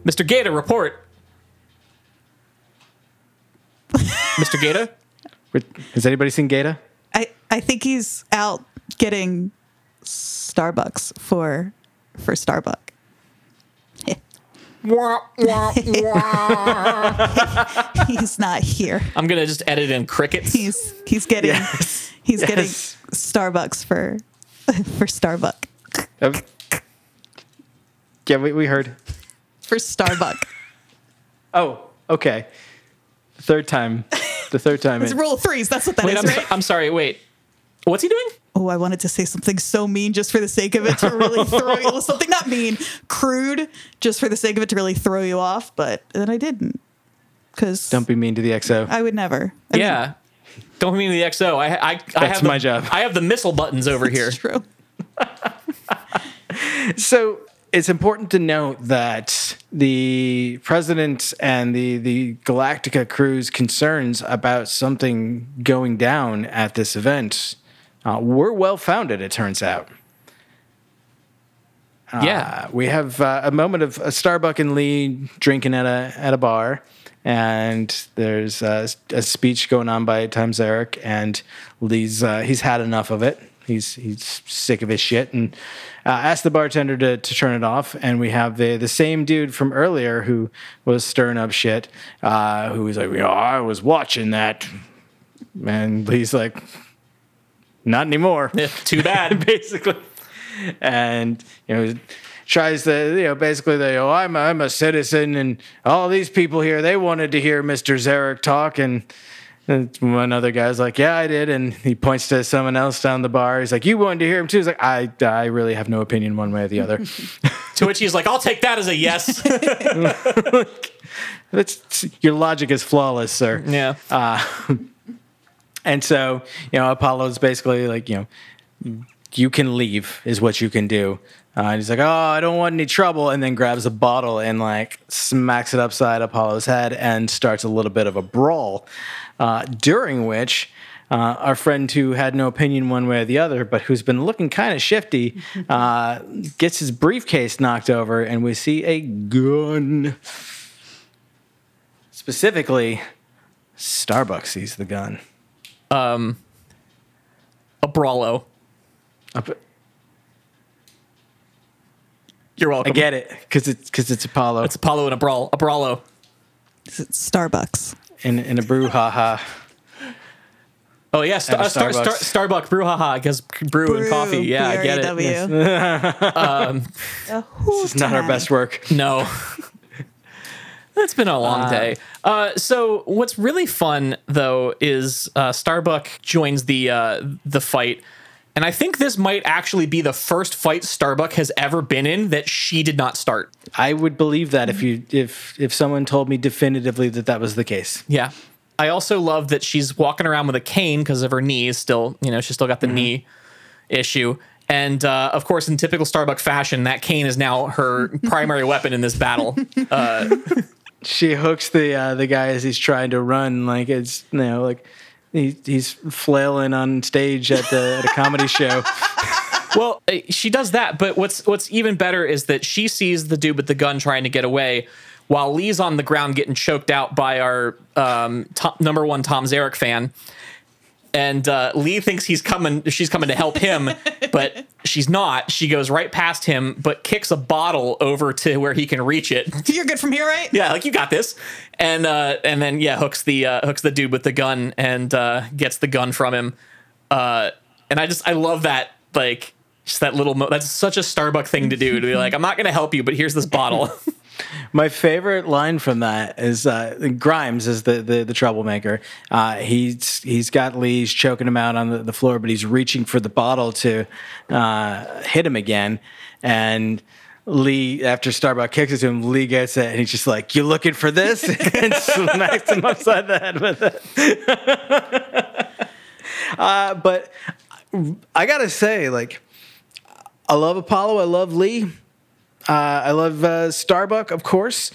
Mr. Gaeta, report. Mr. Gaeta? Has anybody seen Gaeta? I, I think he's out getting Starbucks for for Starbuck. he's not here. I'm gonna just edit in crickets. He's he's getting Yes. he's getting Starbucks for for Starbuck Um, yeah, we, we heard. For Starbuck. Oh, okay. The third time. The third time. it's in. rule of threes. That's what that Wait, is, I'm, right? so- I'm sorry. Wait, what's he doing? Oh, I wanted to say something so mean just for the sake of it to really throw you. Something not mean, crude, just for the sake of it to really throw you off. But then I didn't, because Don't be mean to the XO. I would never. I mean, Yeah. Don't be mean to the XO. I I, I That's have my the, job. I have the missile buttons over here. it's true. So it's important to note that the president and the the Galactica crew's concerns about something going down at this event uh, were well founded. It turns out. Yeah. Uh, we have uh, a moment of a Starbuck and Lee drinking at a at a bar, and there's uh, a speech going on by Tom Zarek, and Lee's uh, he's had enough of it. He's he's sick of his shit, and uh, asked the bartender to, to turn it off. And we have the the same dude from earlier who was stirring up shit, uh, who was like, "Yeah, I was watching that," and he's like, "Not anymore." Yeah, Too bad. basically. And you know, tries to you know basically they oh I'm a, I'm a citizen and all these people here they wanted to hear Mr. Zarek talk and. And one other guy's like, "Yeah, I did," and he points to someone else down the bar. He's like, "You wanted to hear him too?" He's like, "I, I really have no opinion one way or the other." to which he's like, I'll take that as a yes. That's your logic is flawless, sir. yeah. And so, you know, Apollo's basically like, you know, you can leave is what you can do. Uh, and he's like, oh, I don't want any trouble. And then grabs a bottle and like smacks it upside Apollo's head and starts a little bit of a brawl. Uh, during which uh, our friend who had no opinion one way or the other, but who's been looking kind of shifty, uh, gets his briefcase knocked over and we see a gun. Specifically, Starbucks sees the gun. Um, A brawlo. Up- You're welcome. I get it because it's because it's Apollo It's Apollo and a brawl. A brawlo. It's Starbucks. In in a brouhaha. Oh yeah, Star, At uh, Star, Star, Starbucks. Starbucks brouhaha because brew, and coffee. Yeah, I get it. This is not our best work. No. It's been a long day. Uh, so what's really fun though is uh, Starbuck joins the uh, the fight, and I think this might actually be the first fight Starbuck has ever been in that she did not start. I would believe that if you if if someone told me definitively that that was the case. Yeah. I also love that she's walking around with a cane because of her knees. Still, you know, she's still got the knee issue. And uh, of course, in typical Starbuck fashion, that cane is now her primary weapon in this battle. Uh, She hooks the uh, the guy as he's trying to run, like it's you know like he, he's flailing on stage at the at a comedy show. well, uh, she does that, but what's what's even better is that she sees the dude with the gun trying to get away, while Lee's on the ground getting choked out by our um, number one Tom Zarek fan. And uh, Lee thinks he's coming. She's coming to help him, but she's not. She goes right past him, but kicks a bottle over to where he can reach it. You're good from here, right? yeah, like you got this. And uh, and then yeah, hooks the uh, hooks the dude with the gun and uh, gets the gun from him. Uh, and I just I love that like just that little. Mo- that's such a Starbuck thing to do to be like, I'm not going to help you, but here's this bottle. My favorite line from that is uh, Grimes is the the, the troublemaker. Uh, he's he's got Lee's choking him out on the, the floor, but he's reaching for the bottle to uh, hit him again, and. Lee, after Starbuck kicks it to him, Lee gets it, and he's just like, "You looking for this?" and smacks him upside the head with it. uh, but I gotta say, like, I love Apollo. I love Lee. Uh, I love uh, Starbuck, of course.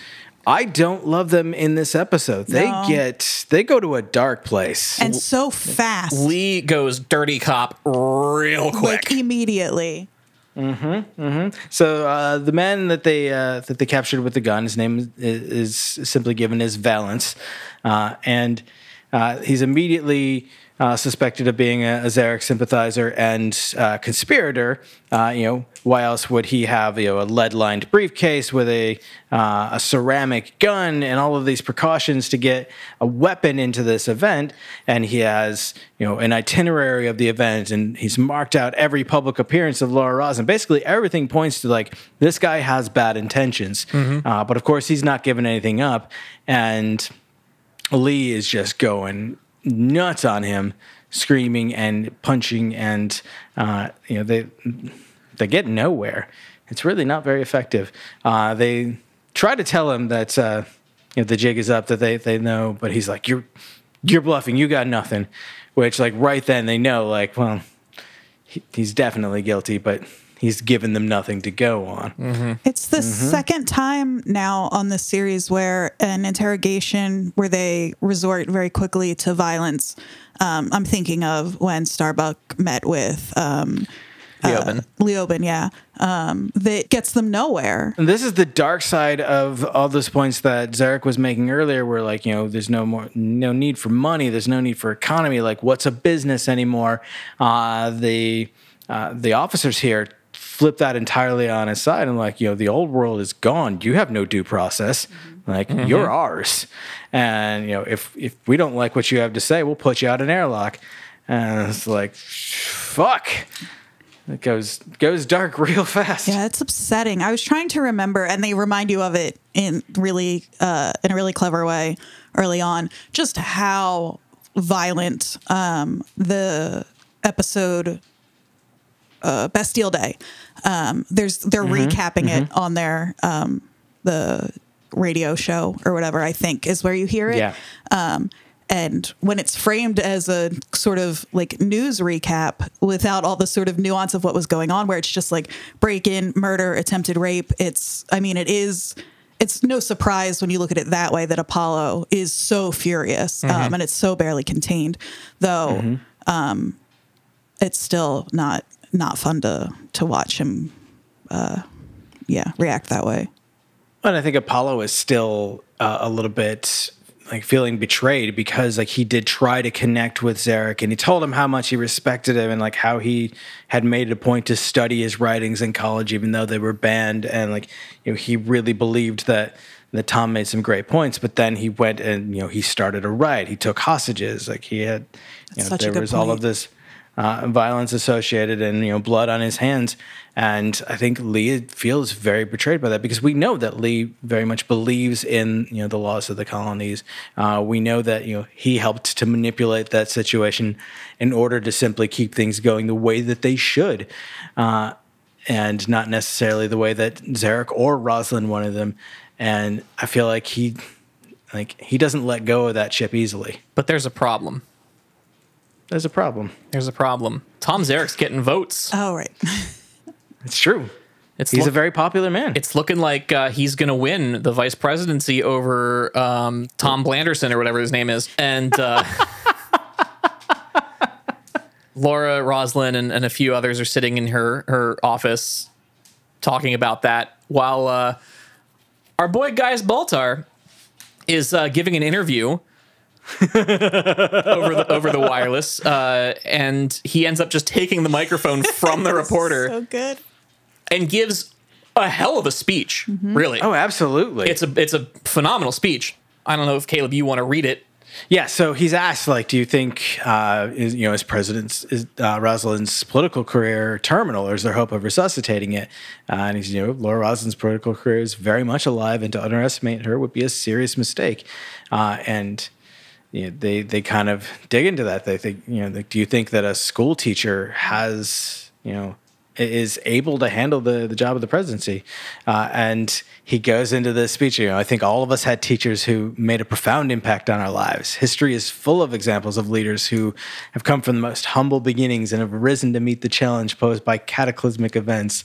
I don't love them in this episode. They No. get they go to a dark place. And so fast. Lee goes dirty cop real quick. like immediately. So uh, the man that they uh, that they captured with the gun, his name is, is simply given as Valence, uh, and uh, he's immediately uh, suspected of being a, a Zarek sympathizer and uh, conspirator. Uh, you know, why else would he have you know a lead-lined briefcase with a uh, a ceramic gun and all of these precautions to get a weapon into this event? And he has you know an itinerary of the event, and he's marked out every public appearance of Laura Roslin. Basically, everything points to like this guy has bad intentions, uh, but of course he's not giving anything up, and Lee is just going nuts on him, screaming and punching, and uh, you know they they get nowhere. It's really not very effective. Uh, they try to tell him that uh, you know the jig is up, that they they know, but he's like, "You're you're bluffing. You got nothing." Which like right then they know like, well, he, he's definitely guilty, but he's given them nothing to go on. It's the Mm-hmm. second time now on this series where an interrogation where they resort very quickly to violence. Um, I'm thinking of when Starbuck met with um, Leoben. Leoben, yeah, um, that gets them nowhere. And this is the dark side of all those points that Zarek was making earlier, where like you know, there's no more, no need for money, there's no need for economy. Like, what's a business anymore? Uh, the uh, the officers here flip that entirely on his side and like, you know, the old world is gone. You have no due process. Like, you're ours. And you know, if if we don't like what you have to say, we'll put you out an airlock. And it's like, fuck. It goes goes dark real fast. Yeah, it's upsetting. I was trying to remember, and they remind you of it in really uh, in a really clever way early on. Just how violent um, the episode uh, Bastille Day. Um, there's they're recapping it on their um, the radio show or whatever. I think is where you hear it. Yeah. Um, and when it's framed as a sort of like news recap without all the sort of nuance of what was going on, where it's just like break in, murder, attempted rape, it's, I mean, it is, it's no surprise when you look at it that way that Apollo is so furious um, and it's so barely contained, though um, it's still not not fun to to watch him, uh, yeah, react that way. And I think Apollo is still uh, a little bit like feeling betrayed because like he did try to connect with Zarek and he told him how much he respected him and like how he had made it a point to study his writings in college even though they were banned. And like you know he really believed that that Tom made some great points but then he went and you know he started a riot. He took hostages. Like he had you know there was all of this uh, violence associated and you know blood on his hands. And i think lee feels very betrayed by that because we know that lee very much believes in you know the laws of the colonies. Uh, we know that you know he helped to manipulate that situation in order to simply keep things going the way that they should uh, and not necessarily the way that zarek or roslin wanted them. And i feel like he like he doesn't let go of that ship easily. But there's a problem. There's a problem There's a problem. Tom Zarek's getting votes. Oh, right. it's true It's he's a very popular man it's looking like uh, he's going to win the vice presidency over um, Tom Blanderson or whatever his name is. And uh, Laura, Roslin and, and a few others are sitting in her her office talking about that while uh, our boy Gaius Baltar is uh, giving an interview over the over the wireless, uh, and he ends up just taking the microphone from the reporter So good. and gives a hell of a speech. Really, Oh, absolutely. it's a it's a phenomenal speech. I don't know if Caleb, you want to read it. Yeah, so he's asked, like, do you think, uh, is you know, is President is uh, Roslin's political career terminal, or is there hope of resuscitating it? Uh, and he's, you know, Laura Roslin's political career is very much alive, and to underestimate her would be a serious mistake. Uh, and you know, they they kind of dig into that. They think, you know, like, do you think that a school teacher has, you know, is able to handle the, the job of the presidency. Uh, and he goes into this speech. You know, I think all of us had teachers who made a profound impact on our lives. History is full of examples of leaders who have come from the most humble beginnings and have risen to meet the challenge posed by cataclysmic events.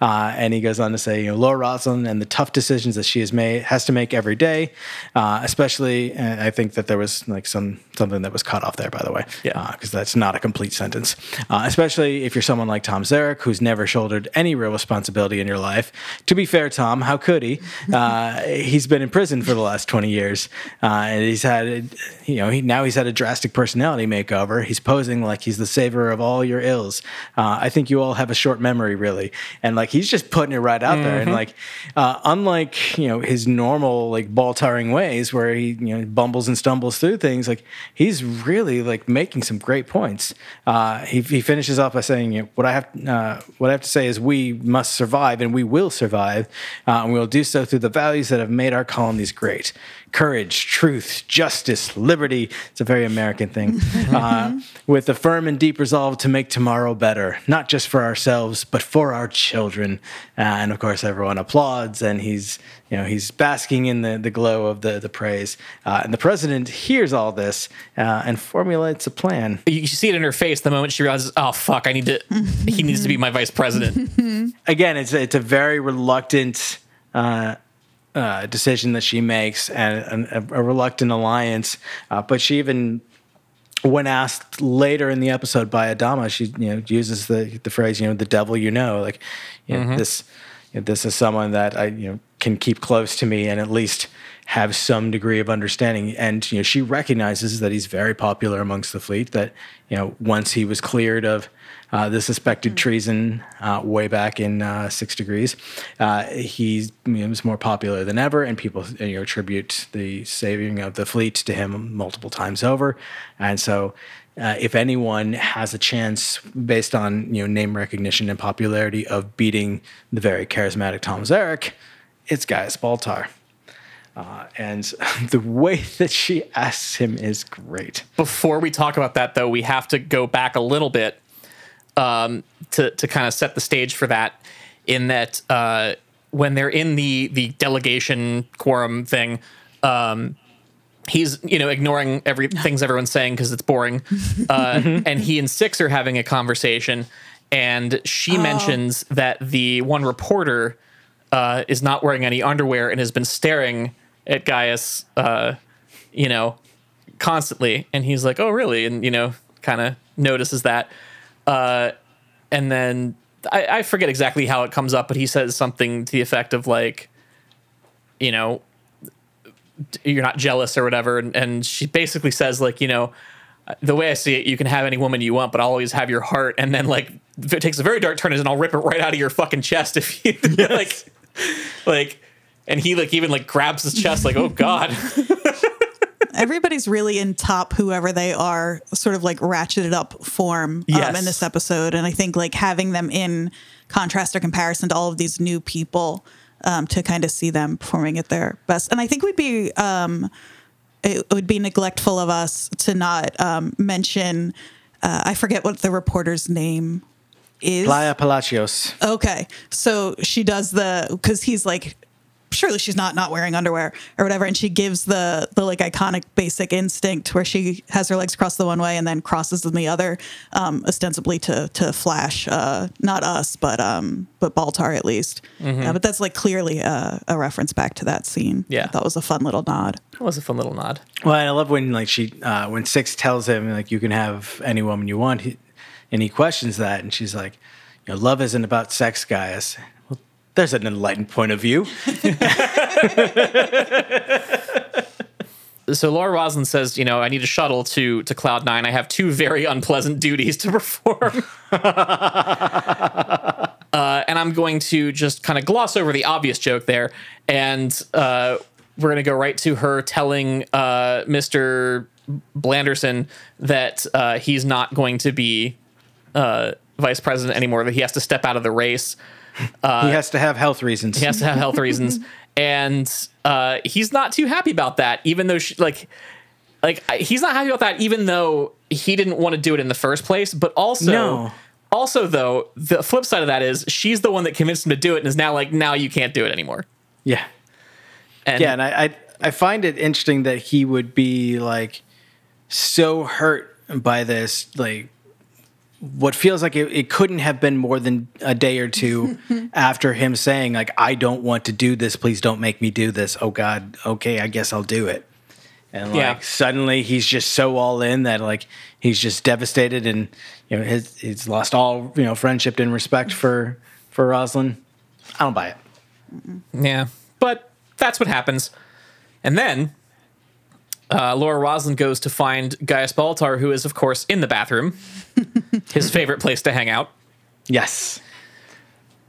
Uh, and he goes on to say, you know, Laura Roslin and the tough decisions that she has made has to make every day, uh, especially. And I think that there was like some something that was cut off there, by the way, Yeah. because that's not a complete sentence. Uh, especially if you're someone like Tom Zarek, who's never shouldered any real responsibility in your life. To be fair, Tom, how could he? Uh, he's been in prison for the last 20 years, uh, and he's had, you know, he, now he's had a drastic personality makeover. He's posing like he's the savior of all your ills. Uh, I think you all have a short memory, really, and like he's just putting it right out there. And like, uh, unlike you know his normal like ball tiring ways, where he you know bumbles and stumbles through things, like he's really like making some great points. Uh, he, he finishes off by saying, you know, "What I have, uh, what I have to say is, we must survive, and we will survive, uh, and we will do so through the values that have made our colonies great: courage, truth, justice, liberty." It's a very American thing. uh, with a firm and deep resolve to make tomorrow better, not just for ourselves, but for our children. And of course, everyone applauds, and he's you know he's basking in the, the glow of the the praise. Uh, and the president hears all this uh, and formulates a plan. You you see it in her face the moment she realizes, oh fuck, I need to. he needs to be my vice president. Again, it's it's a very reluctant. Uh, uh, decision that she makes and, and a, a reluctant alliance, uh, but she even when asked later in the episode by Adama, she you know uses the the phrase you know the devil you know like you know, this you know, this is someone that I you know can keep close to me and at least have some degree of understanding and you know she recognizes that he's very popular amongst the fleet that you know once he was cleared of uh, the suspected treason uh, way back in uh, Six Degrees. Uh, he was more popular than ever, and people you know, attribute the saving of the fleet to him multiple times over. And so, uh, if anyone has a chance, based on you know name recognition and popularity, of beating the very charismatic Tom Zarek, it's Gaius Baltar. Uh, and the way that she asks him is great. Before we talk about that, though, we have to go back a little bit um, to to kind of set the stage for that. In that, uh, when they're in the the delegation quorum thing, um, he's you know ignoring every things everyone's saying because it's boring, uh, and he and Six are having a conversation, and she mentions that the one reporter uh, is not wearing any underwear and has been staring at Gaius, uh, you know, constantly. And he's like, "Oh, really?" And you know, kind of notices that, uh, and then I, I forget exactly how it comes up, but he says something to the effect of like, you know, you're not jealous or whatever, and, and she basically says like, you know. The way I see it, you can have any woman you want, but I'll always have your heart. And then, like, it takes a very dark turn, and I'll rip it right out of your fucking chest if you like, like, and he like even like grabs his chest, like, oh god, Everybody's really in top, whoever they are, sort of like ratcheted up form um, Yes. in this episode. And I think like having them in contrast or comparison to all of these new people um, to kind of see them performing at their best. And I think we'd be, um, it would be neglectful of us to not um, mention, uh, I forget what the reporter's name is. Playa Palacios. Okay. So she does the because he's like surely she's not not wearing underwear or whatever and she gives the the like iconic basic instinct where she has her legs crossed the one way and then crosses in the other um ostensibly to to flash uh not us but um but Baltar at least Uh, but that's like clearly a, a reference back to that scene Yeah. that was a fun little nod that was a fun little nod. Well, and I love when like she uh, when Six tells him like you can have any woman you want. He, and he questions that, and she's like, "You know, love isn't about sex, guys." Well, there's an enlightened point of view. so Laura Roslin says, you know, I need a shuttle to to Cloud Nine. I have two very unpleasant duties to perform. uh, and I'm going to just kind of gloss over the obvious joke there, and uh, we're going to go right to her telling uh, Mr. Blanderson that uh, he's not going to be uh, vice president anymore. That he has to step out of the race. he has to have health reasons. He has to have health reasons, and uh, he's not too happy about that. Even though, she, like, like he's not happy about that. Even though he didn't want to do it in the first place. But also, No. also though, the flip side of that is she's the one that convinced him to do it, and is now like, now you can't do it anymore. Yeah. And Yeah, and I, I I find it interesting that he would be like so hurt by this, like what feels like it, it couldn't have been more than a day or two after him saying like I don't want to do this, please don't make me do this. Oh God, okay, I guess I'll do it. And like Yeah. suddenly he's just so all in that like he's just devastated and you know his, he's lost all you know friendship and respect for for Roslin. I don't buy it. Yeah, but that's what happens. And then uh, Laura Roslin goes to find Gaius Baltar, who is, of course, in the bathroom, his favorite place to hang out. Yes.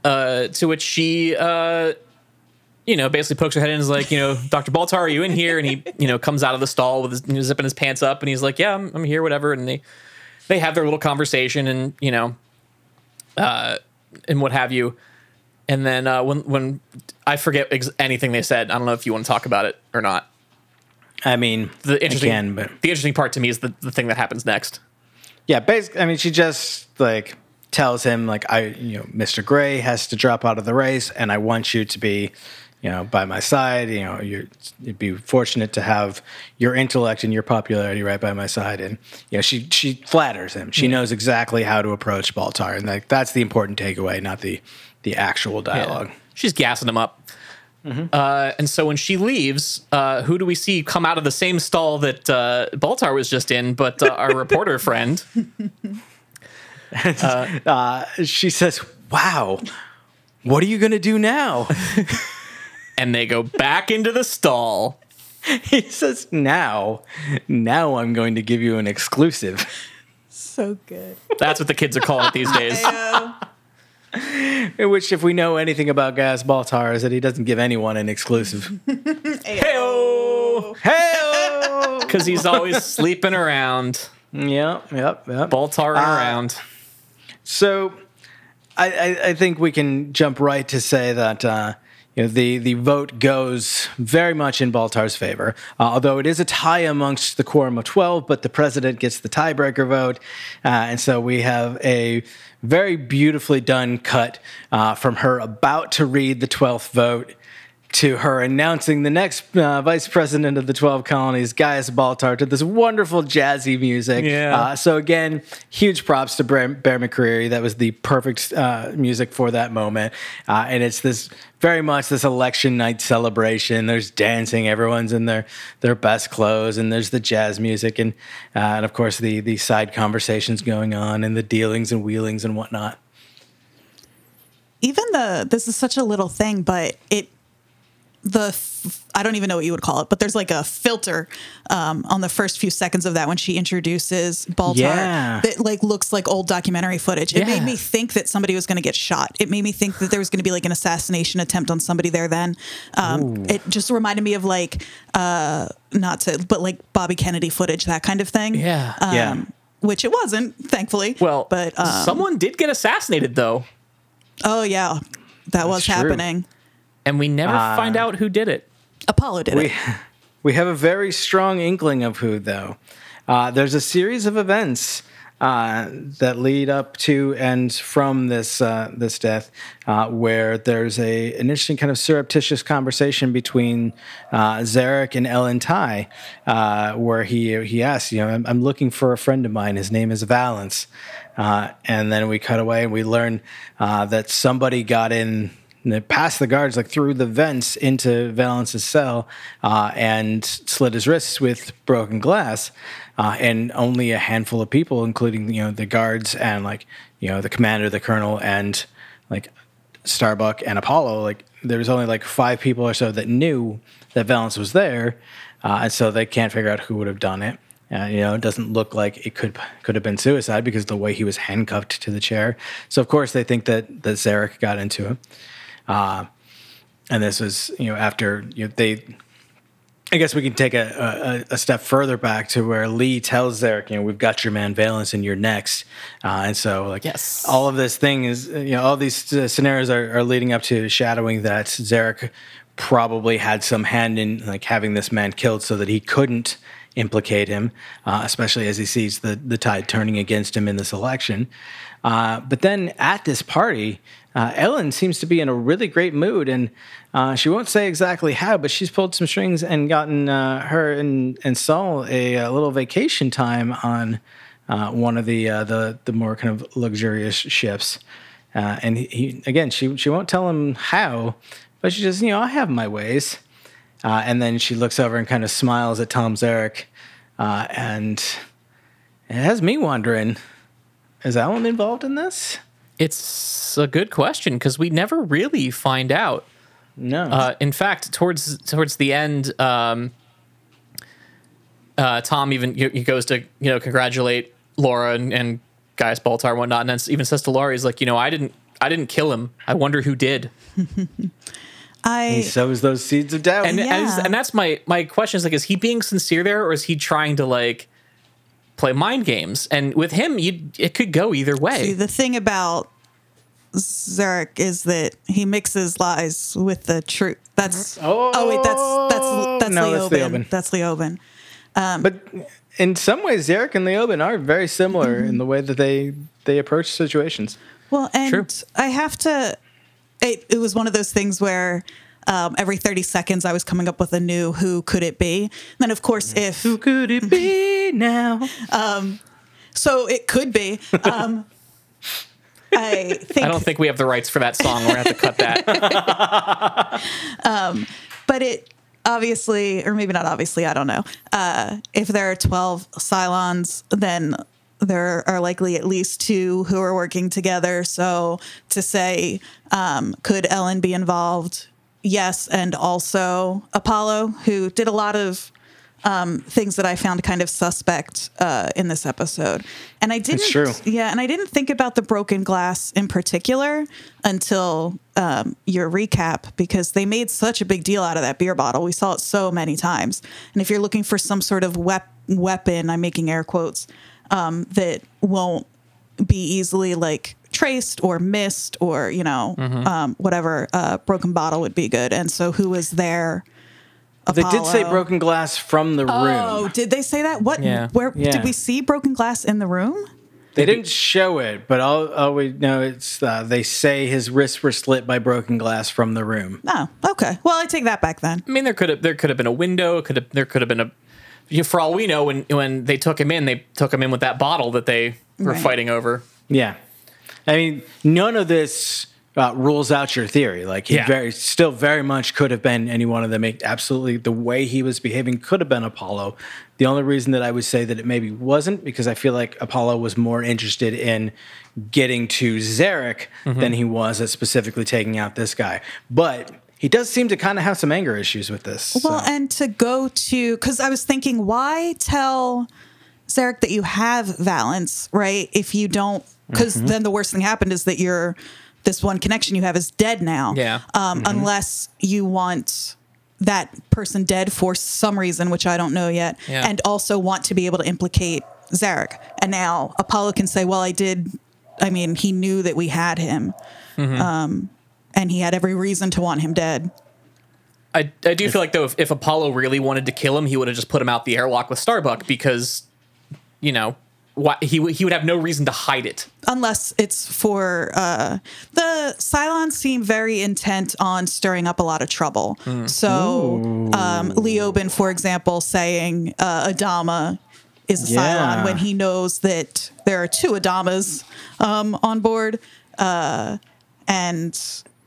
Uh, to which she, uh, you know, basically pokes her head in and is like, you know, Dr. Baltar, are you in here? And he, you know, comes out of the stall with his, you know, zipping his pants up and he's like, yeah, I'm, I'm here, whatever. And they, they have their little conversation and, you know, uh, and what have you. And then uh, when, when I forget ex- anything they said, I don't know if you want to talk about it or not. I mean, The interesting, can, but the interesting part to me is the, the thing that happens next. yeah, basically, I mean, she just like tells him like I, you know, Mr. Gray has to drop out of the race, and I want you to be, you know, by my side. You know, you're, you'd be fortunate to have your intellect and your popularity right by my side, and you know, she she flatters him. She knows exactly how to approach Baltar, and like that's the important takeaway, not the the actual dialogue. She's gassing him up. Uh, and so when she leaves, uh, who do we see come out of the same stall that uh, Baltar was just in, but uh, our reporter friend? Uh, she says, "Wow, what are you gonna do now?" And they go back into the stall. he says, "Now, now I'm going to give you an exclusive." So good. That's what the kids are calling it these days. In which, if we know anything about Gaius Baltar, is that he doesn't give anyone an exclusive. Hey-o! hey, Because he's always sleeping around, yep, yep, yep. Baltar around. So, I, I, I think we can jump right to say that uh, you know the the vote goes very much in Baltar's favor, uh, although it is a tie amongst the quorum of twelve. But the president gets the tiebreaker vote, uh, and so we have a very beautifully done cut uh, from her about to read the twelfth vote. To her announcing the next uh, vice president of the 12 colonies, Gaius Baltar, to this wonderful jazzy music. Yeah. Uh, so again, huge props to Bear, Bear McCreary. That was the perfect uh, music for that moment, uh, and it's this very much this election night celebration. There's dancing, everyone's in their their best clothes, and there's the jazz music, and uh, and of course the the side conversations going on, and the dealings and wheelings and whatnot. even the this is such a little thing, but it the f- I don't even know what you would call it, but there's like a filter um, on the first few seconds of that when she introduces Baltar Yeah. that like looks like old documentary footage. It Yeah. made me think that somebody was going to get shot. It made me think that there was going to be like an assassination attempt on somebody there. Then um, it just reminded me of like uh, not to, but like Bobby Kennedy footage, that kind of thing. Yeah. um, Yeah. Which it wasn't, thankfully. Well, but um, someone did get assassinated, though, oh yeah, that was true. happening. And we never find out who did it. Apollo did it. We we have a very strong inkling of who, though. Uh, there's a series of events uh, that lead up to and from this uh, this death, uh, where there's a an interesting kind of surreptitious conversation between uh, Zarek and Ellen Tigh, uh, where he he asks, you know, I'm, I'm looking for a friend of mine. His name is Valence, uh, and then we cut away and we learn uh, that somebody got in and they passed the guards like through the vents into Valence's cell uh, and slit his wrists with broken glass. Uh, and only a handful of people, including you know the guards and like you know the commander, the colonel, and like Starbuck and Apollo, like there was only like five people or so that knew that Valence was there, uh, and so they can't figure out who would have done it. Uh, you know, it doesn't look like it could could have been suicide because the way he was handcuffed to the chair. So of course they think that that Zarek got into him, uh, and this was you know after you know, they I guess we can take a, a, a, step further back to where Lee tells Zarek, you know, we've got your man Valence and you're next. Uh, and so, like, yes. all of this thing is, you know, all these uh, scenarios are, are, leading up to shadowing that Zarek probably had some hand in, like, having this man killed so that he couldn't implicate him, uh, especially as he sees the, the tide turning against him in this election. Uh, but then at this party, uh, Ellen seems to be in a really great mood, and uh, she won't say exactly how, but she's pulled some strings and gotten uh, her and, and Saul a, a, little vacation time on uh, one of the, uh, the the more kind of luxurious ships. Uh, and he, he, again, she she won't tell him how, but she just you know I have my ways. and then she looks over and kind of smiles at Tom Zarek, and it has me wondering: Is Ellen involved in this? It's a good question because we never really find out. No. Uh, in fact, towards towards the end, um, uh, Tom even he goes to you know congratulate Laura and, and Gaius Baltar and whatnot, and then even says to Laura, he's like, you know, I didn't I didn't kill him. I wonder who did. I he sows those seeds of doubt, and Yeah. and that's my my question is like, is he being sincere there, or is he trying to like? Play mind games. And with him, you it could go either way. See, the thing about Zarek is that he mixes lies with the truth. That's oh, wait, that's that's that's No, that's Leoben. Leoben. That's Leoben. But in some ways, Zarek and Leoben are very similar Mm-hmm. in the way that they they approach situations. Well, and True. I have to. It, it was one of those things where um, every thirty seconds I was coming up with a new "Who could it be?" And then, of course, if who could it be now? so, it could be. Um, I think, I don't think we have the rights for that song. We're gonna have to cut that. but it obviously, or maybe not obviously, I don't know. Uh, if there are 12 Cylons, then there are likely at least two who are working together. So to say, um, could Ellen be involved? Yes. And also Apollo, who did a lot of um, things that I found kind of suspect uh, in this episode. And I didn't, yeah, and I didn't think about the broken glass in particular until um, your recap because they made such a big deal out of that beer bottle. We saw it so many times. And if you're looking for some sort of wep- weapon, I'm making air quotes, um, that won't be easily like traced or missed or you know um, whatever uh, broken bottle would be good. And so who was there? They did say broken glass from the Oh, room. Oh, did they say that? What? Yeah. Where Yeah. did we see broken glass in the room? They didn't show it, but all, all we know it's uh, they say his wrists were slit by broken glass from the room. Oh, okay. Well, I take that back then. I mean, there could have there could have been a window. Could have there could have been a. You know, for all we know, when when they took him in, they took him in with that bottle that they were Right. fighting over. Yeah, I mean, none of this uh, rules out your theory. Like he Yeah. very still very much could have been any one of them. Absolutely, the way he was behaving could have been Apollo. The only reason that I would say that it maybe wasn't because I feel like Apollo was more interested in getting to Zarek than he was at specifically taking out this guy. But he does seem to kind of have some anger issues with this. Well, so. and to go to because I was thinking, why tell Zarek that you have Valence, right? If you don't, because Mm-hmm. then the worst thing happened is that your this one connection you have is dead now. Yeah. Um, Mm-hmm. Unless you want that person dead for some reason, which I don't know yet, Yeah. and also want to be able to implicate Zarek. And now Apollo can say, "Well, I did. I mean, he knew that we had him." Mm-hmm. Um, and he had every reason to want him dead. I, I do feel like though if, if Apollo really wanted to kill him, he would have just put him out the airlock with Starbuck because, you know, why, he would- he would have no reason to hide it. unless it's for uh, the Cylons seem very intent on stirring up a lot of trouble. So um, Leoben, for example, saying uh, Adama is a Yeah. Cylon when he knows that there are two Adamas um, on board, uh, and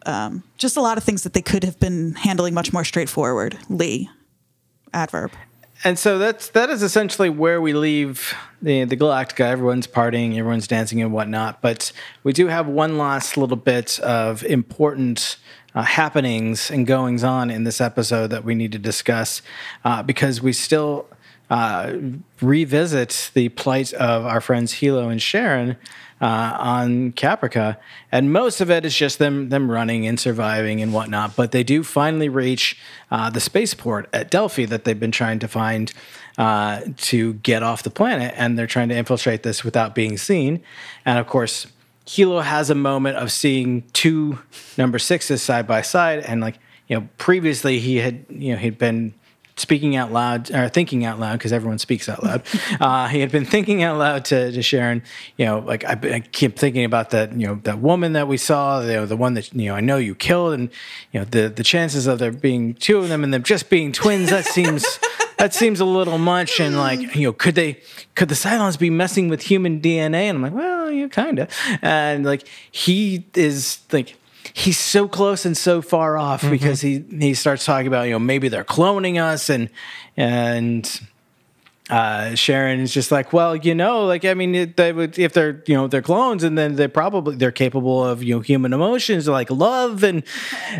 um, just a lot of things that they could have been handling much more straightforwardly. Adverb. And so that's that is essentially where we leave the the Galactica. Everyone's partying, everyone's dancing and whatnot. But we do have one last little bit of important uh, happenings and goings on in this episode that we need to discuss uh, because we still uh, revisit the plight of our friends Helo and Sharon uh, on Caprica, and most of it is just them them running and surviving and whatnot. But they do finally reach uh, the spaceport at Delphi that they've been trying to find uh, to get off the planet, and they're trying to infiltrate this without being seen. And of course, Helo has a moment of seeing two number sixes side by side, and like you know, previously he had you know he'd been speaking out loud or thinking out loud because everyone speaks out loud. uh, he had been thinking out loud to, to Sharon, you know, like I, I, keep thinking about that, you know, that woman that we saw, you know, the one that you know I know you killed, and you know the the chances of there being two of them and them just being twins that seems. that seems a little much and like you know could they could the Cylons be messing with human dna and i'm like well yeah kind of and like he is like he's so close and so far off mm-hmm. because he he starts talking about you know maybe they're cloning us and and uh, Sharon is just like, well, you know, like I mean, it, they would if they're you know they're clones, and then they probably they're capable of you know human emotions like love and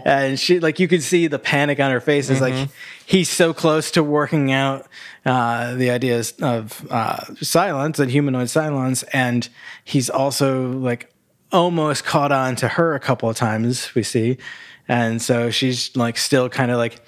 and she like you could see the panic on her face. Is mm-hmm. like he's so close to working out uh, the ideas of uh, Cylons and humanoid Cylons, and he's also like almost caught on to her a couple of times we see and so she's like still kind of like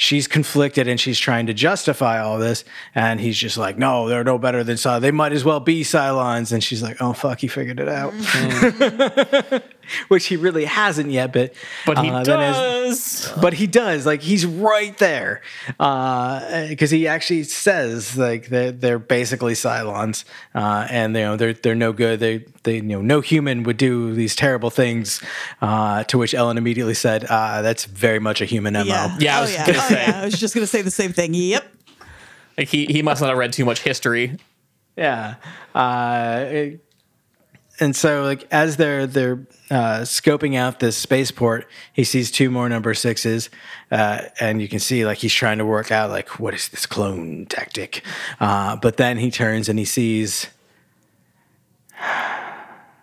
she's conflicted and she's trying to justify all this. And he's just like, no, they're no better than Cylons. They might as well be Cylons. And she's like, oh, fuck, he figured it out. Mm-hmm. Which he really hasn't yet, but but he uh, does. As, but he does. Like he's right there, because uh, he actually says like they're, they're basically Cylons, uh, and you know they're they're no good. They they you know no human would do these terrible things. Uh, to which Ellen immediately said, uh, "That's very much a human mo." Yeah, yeah I was oh, yeah. gonna oh, say. Yeah. I was just gonna say the same thing. Yep. Like he he must not have read too much history. Yeah. Uh, it, and so like as they're they're uh, scoping out this spaceport, he sees two more number sixes, uh, and you can see like he's trying to work out like what is this clone tactic, uh, but then he turns and he sees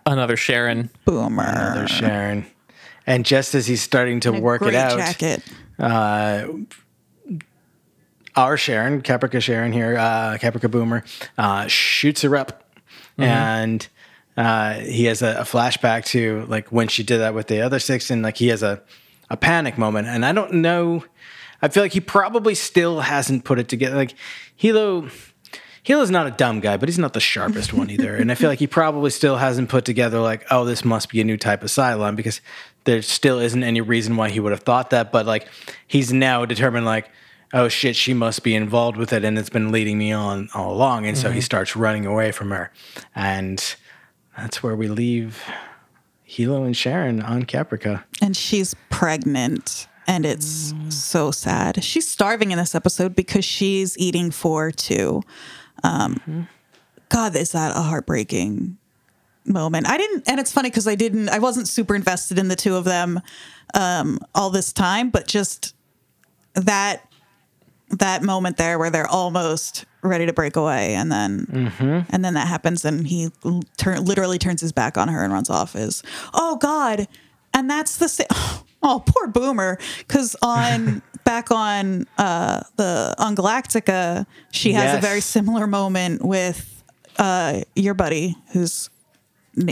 another Sharon. Boomer, another Sharon, and just as he's starting to work it out, jacket. Uh, our Sharon, Caprica Sharon here, uh, Caprica Boomer, uh, shoots her up, mm-hmm. and uh, he has a, a, flashback to like when she did that with the other six, and like he has a a panic moment, and I don't know. I feel like he probably still hasn't put it together. Like Helo, Helo's not a dumb guy, but he's not the sharpest one either. And I feel like he probably still hasn't put together like, oh, this must be a new type of Cylon because there still isn't any reason why he would have thought that. But like, he's now determined like, oh shit, she must be involved with it, and it's been leading me on all along. And mm-hmm. so he mm-hmm. starts running away from her, and that's where we leave Helo and Sharon on Caprica. And she's pregnant. And it's mm. so sad. She's starving in this episode because she's eating for two. Um, mm-hmm. God, is that a heartbreaking moment? I didn't, and it's funny because I didn't, I wasn't super invested in the two of them um, all this time, but just that that moment there where they're almost ready to break away and then mm-hmm. and then that happens and he literally turns his back on her and runs off is oh god and that's the same oh poor boomer because on back on uh the on galactica she has yes. a very similar moment with uh your buddy who's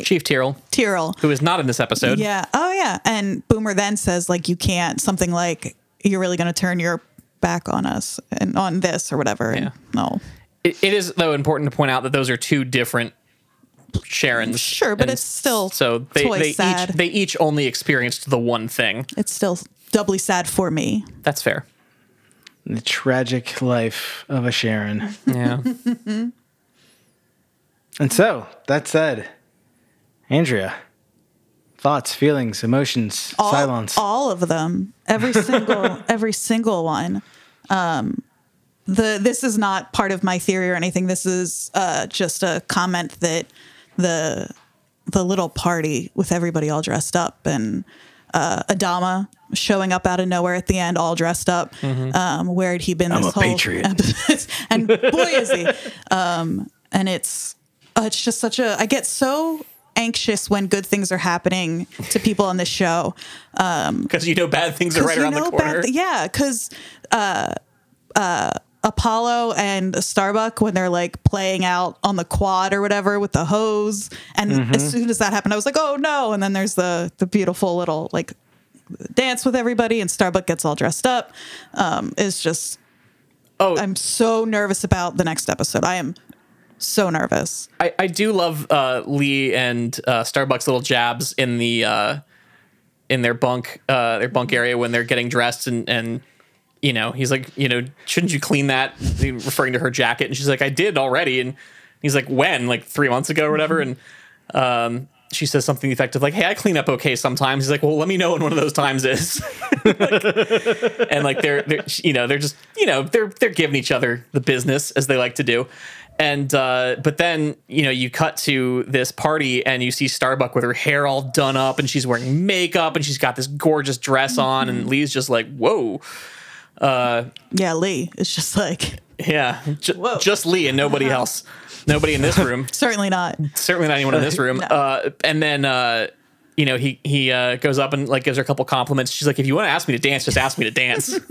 Chief Tyrol. Tyrol. Who is not in this episode. Yeah. Oh, yeah. And Boomer then says, like, you can't, something like, you're really going to turn your back on us and on this or whatever. Yeah. no. It, it is though important to point out that those are two different Sharons. Sure, but and it's still so they they sad. each they each only experienced the one thing. It's still doubly sad for me. That's fair. The tragic life of a Sharon. Yeah. and so that said, Andrea, thoughts, feelings, emotions, all, silence. All of them. Every single every single one. Um the this is not part of my theory or anything. This is uh just a comment that the the little party with everybody all dressed up and uh, Adama showing up out of nowhere at the end, all dressed up. Um, where had he been I'm this a whole patriot. episode? and boy is he. Um, and it's uh, it's just such a. I get so anxious when good things are happening to people on this show. because you know bad things are right around the corner. thi- yeah, because uh, uh, Apollo and Starbuck when they're like playing out on the quad or whatever with the hose, and Mm-hmm. as soon as that happened, I was like, oh no! And then there's the the beautiful little like dance with everybody, and Starbuck gets all dressed up. Um, it's just oh, I'm so nervous about the next episode. I am so nervous. I, I do love uh, Lee and uh, Starbucks little jabs in the uh, in their bunk uh, their bunk area when they're getting dressed and and you know he's like you know shouldn't you clean that? Referring to her jacket and she's like I did already. And he's like when? Like three months ago or whatever. And um, she says something effective like hey I clean up okay sometimes. He's like well let me know when one of those times is. Like, and like they're, they're you know they're just you know they're they're giving each other the business as they like to do and uh but then you know you cut to this party and you see starbuck with her hair all done up and she's wearing makeup and she's got this gorgeous dress on and lee's just like whoa Yeah, Lee. It's just like yeah Whoa. just lee and nobody else nobody in this room certainly not. certainly not anyone in this room. No. Uh, and then uh, you know he he uh, goes up and like gives her a couple compliments. She's like, if you want to ask me to dance, just ask me to dance.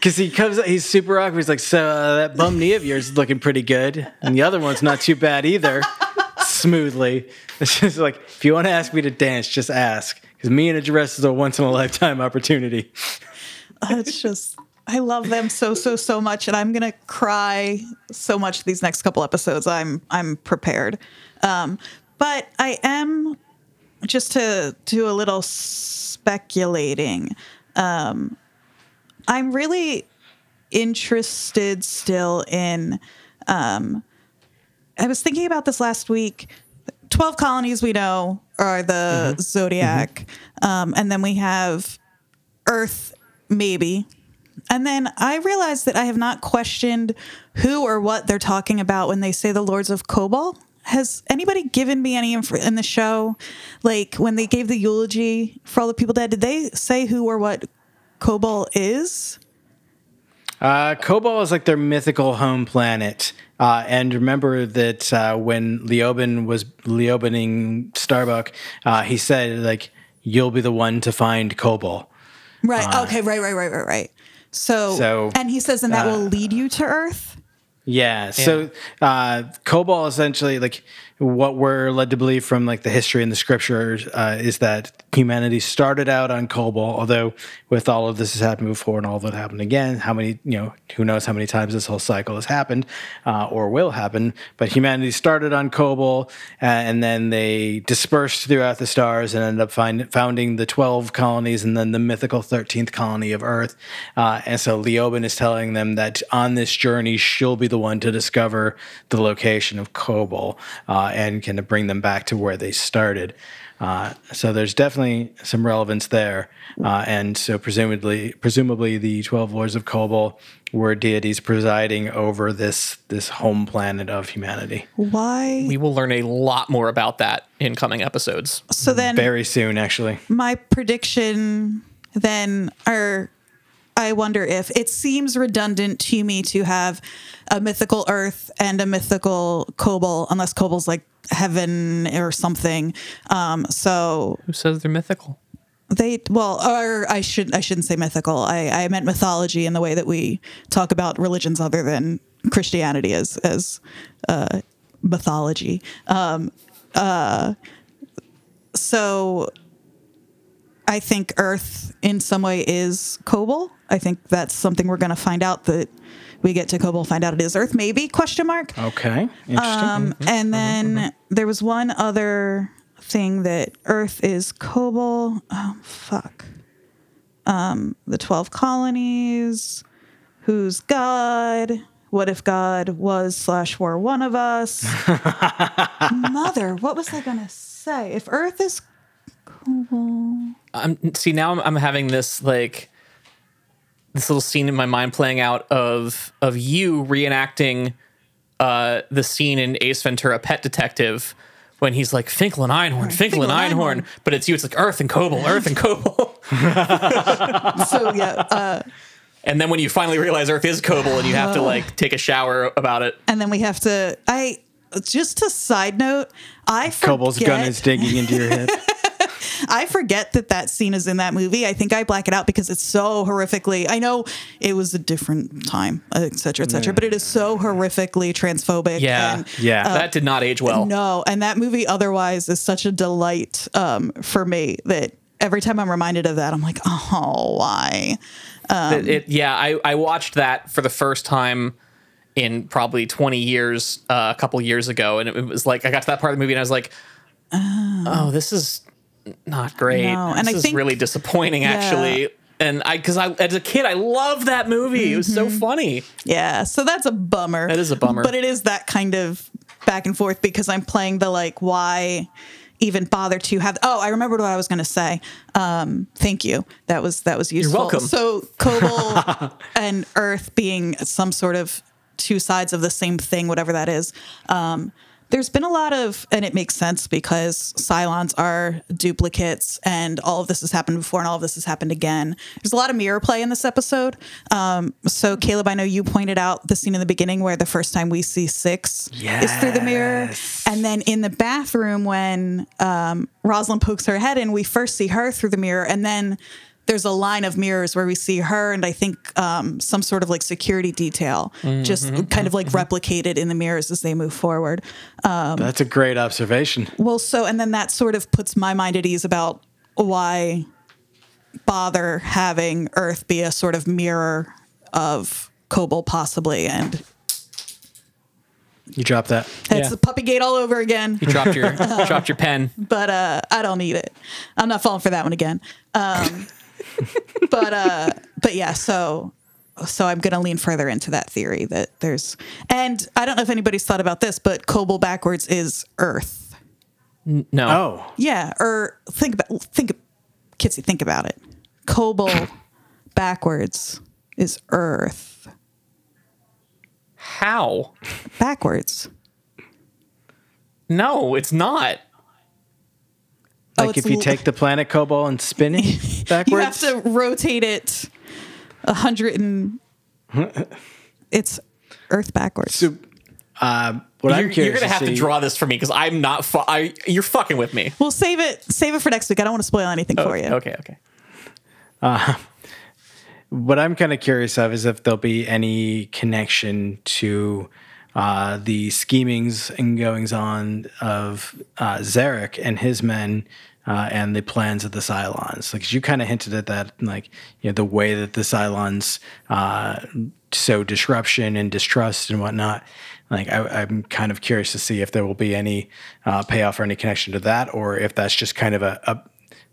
Because he comes, he's super awkward. He's like, "So uh, that bum knee of yours is looking pretty good, and the other one's not too bad either." Smoothly, it's just like, if you want to ask me to dance, just ask. Because me in a dress is a once in a lifetime opportunity. it's just I love them so so so much, and I'm gonna cry so much these next couple episodes. I'm I'm prepared, um, but I am just to do a little speculating. Um, I'm really interested still in. Um, I was thinking about this last week. Twelve colonies we know are the zodiac, Um, and then we have Earth, maybe. And then I realized that I have not questioned who or what they're talking about when they say the Lords of Kobol. Has anybody given me any info in the show? Like when they gave the eulogy for all the people dead, did they say who or what Kobol is? Uh, Kobol is like their mythical home planet. Uh, and remember that uh, when Leoben was Leobening Starbuck, uh, he said like, "You'll be the one to find Kobol." Right. okay. Right. Right. Right. Right. Right. So, So, and he says, and that will lead you to Earth. Yeah. So uh, Kobol essentially like what we're led to believe from like the history and the scriptures uh, is that humanity started out on Kobol, although with all of this has happened before and all it happened again, how many, you know, who knows how many times this whole cycle has happened uh, or will happen. But humanity started on Kobol uh, and then they dispersed throughout the stars and ended up find, founding the 12 colonies and then the mythical 13th colony of Earth. Uh, and so Leoben is telling them that on this journey, she'll be the one to discover the location of Kobol uh, and of bring them back to where they started. Uh, so there's definitely some relevance there, uh, and so presumably, presumably the twelve lords of Kobol were deities presiding over this this home planet of humanity. Why? we will learn a lot more about that in coming episodes. so then, Very soon, actually. my prediction then or I wonder if it seems redundant to me to have a mythical Earth and a mythical Kobol, unless Kobol's like heaven or something. Um, so Who says they're mythical? they well, or I should I shouldn't say mythical. I, I meant mythology in the way that we talk about religions other than Christianity as as uh, mythology. Um, uh, so I think Earth in some way is Kobol. I think that's something we're going to find out that we get to Kobol, find out it is Earth, maybe? Question mark. Okay, interesting. Um, and then there was one other thing that Earth is Kobol. Oh fuck. Um, the twelve colonies. Who's God? What if God was slash were one of us? Mother, what was I gonna say? If Earth is I'm see now I'm, I'm having this like this little scene in my mind playing out of of you reenacting uh the scene in Ace Ventura Pet Detective when he's like Finkel and Einhorn, Finkel and Finkel and Einhorn, Einhorn. but it's you. It's like Earth and Kobol, Earth and Kobol. So yeah, uh, and then when you finally realize Earth is Kobol, and you have to like take a shower about it. and then we have to. I just a side note. I forget, Cobal's gun is digging into your head. I forget that that scene is in that movie. I think I black it out because it's so horrifically. I know it was a different time, et cetera, et cetera, but it is so horrifically transphobic. Yeah, and, Yeah. that did not age well. No, and that movie otherwise is such a delight um, for me that every time I'm reminded of that, I'm like, oh, why? It- it- yeah, I, I watched that for the first time in probably 20 years, uh, a couple years ago. And it, it was like, I got to that part of the movie and I was like, oh, this is not great. No, and this I is think- really disappointing, actually. And I, because I, as a kid, I loved that movie. It was so funny. Yeah, so that's a bummer. That is a bummer. But it is that kind of back and forth because I'm playing the like, why even bother to have? Oh, I remembered what I was going to say. Um, thank you. That was that was useful. welcome. So Kobol and Earth being some sort of two sides of the same thing, whatever that is. Um, there's been a lot of, and it makes sense because Cylons are duplicates, and all of this has happened before, and all of this has happened again. There's a lot of mirror play in this episode. Um, so, Caleb, I know you pointed out the scene in the beginning where the first time we see Six is through the mirror, and then in the bathroom when um, Roslin pokes her head in, we first see her through the mirror, and then there's a line of mirrors where we see her and I think um, some sort of like security detail just kind of like replicated in the mirrors as they move forward. That's a great observation. Well, so and then that sort of puts my mind at ease about why bother having Earth be a sort of mirror of Kobol possibly, and You drop that. it's Yeah. the puppy gate all over again. You dropped your, dropped your pen. but uh, I don't need it. I'm not falling for that one again. Um, but uh, but yeah, so so I'm gonna lean further into that theory that there's, and I don't know if anybody's thought about this, but Kobol backwards is Earth. No. Oh, Yeah, or think about think, Kitsy, think about it. Kobol backwards is Earth. How? Backwards. No, it's not. Oh, like it's if you l- take the planet Kobol and spin it backwards, You have to rotate it a hundred and it's Earth backwards. So, uh, what I'm You're, curious you're gonna to have to draw this for me because I'm not. Fu- I, you're fucking with me. We'll save it. Save it for next week. I don't want to spoil anything for you. Okay, okay. What I'm kind of curious of is if there'll be any connection to uh, the schemings and goings on of uh, Zarek and his men uh, and the plans of the Cylons. Like you kind of hinted at that, like you know the way that the Cylons uh, sow disruption and distrust and whatnot. Like I, I'm kind of curious to see if there will be any uh, payoff or any connection to that, or if that's just kind of a, a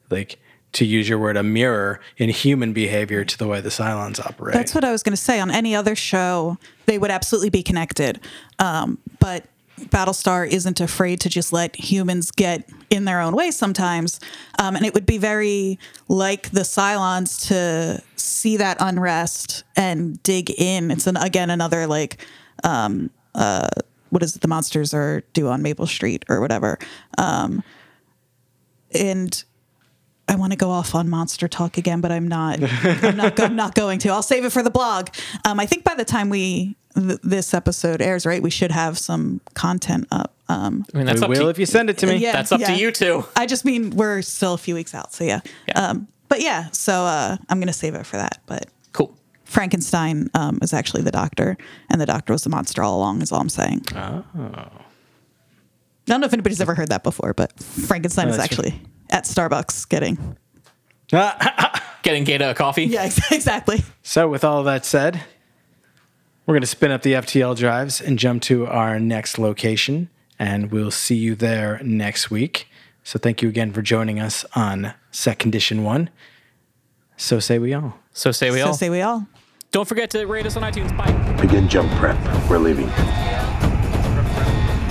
like to use your word, a mirror in human behavior to the way the Cylons operate. That's what I was going to say. On any other show, they would absolutely be connected. Um, but Battlestar isn't afraid to just let humans get in their own way sometimes. Um, and it would be very like the Cylons to see that unrest and dig in. It's an, again another like um, uh, what is it the monsters are do on Maple Street or whatever. Um, and I want to go off on monster talk again, but I'm not. I'm not. I'm not going to. I'll save it for the blog. Um, I think by the time we th- this episode airs, right, we should have some content up. Um, I mean, that's we up will to if you send it to me. yeah, That's up to you two. I just mean we're still a few weeks out, so yeah. Yeah. Um, but yeah, so uh, I'm going to save it for that. But Cool. Frankenstein um, is actually the doctor, and the doctor was the monster all along. Is all I'm saying. Oh. I don't know if anybody's ever heard that before, but Frankenstein No, is that's actually at Starbucks getting. Getting Gaeta a coffee. Yeah, exactly. So, with all that said, we're going to spin up the FTL drives and jump to our next location, and we'll see you there next week. So, thank you again for joining us on Set Condition One. So say we all. So say we all. so all. say we all. Don't forget to rate us on iTunes. Bye. Begin jump prep. We're leaving. I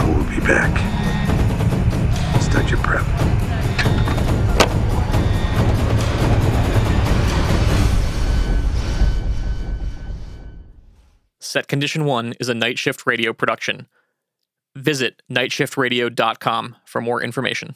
will be back. Start your prep. Set Condition 1 is a night shift radio production. visit nightshiftradio.com for more information.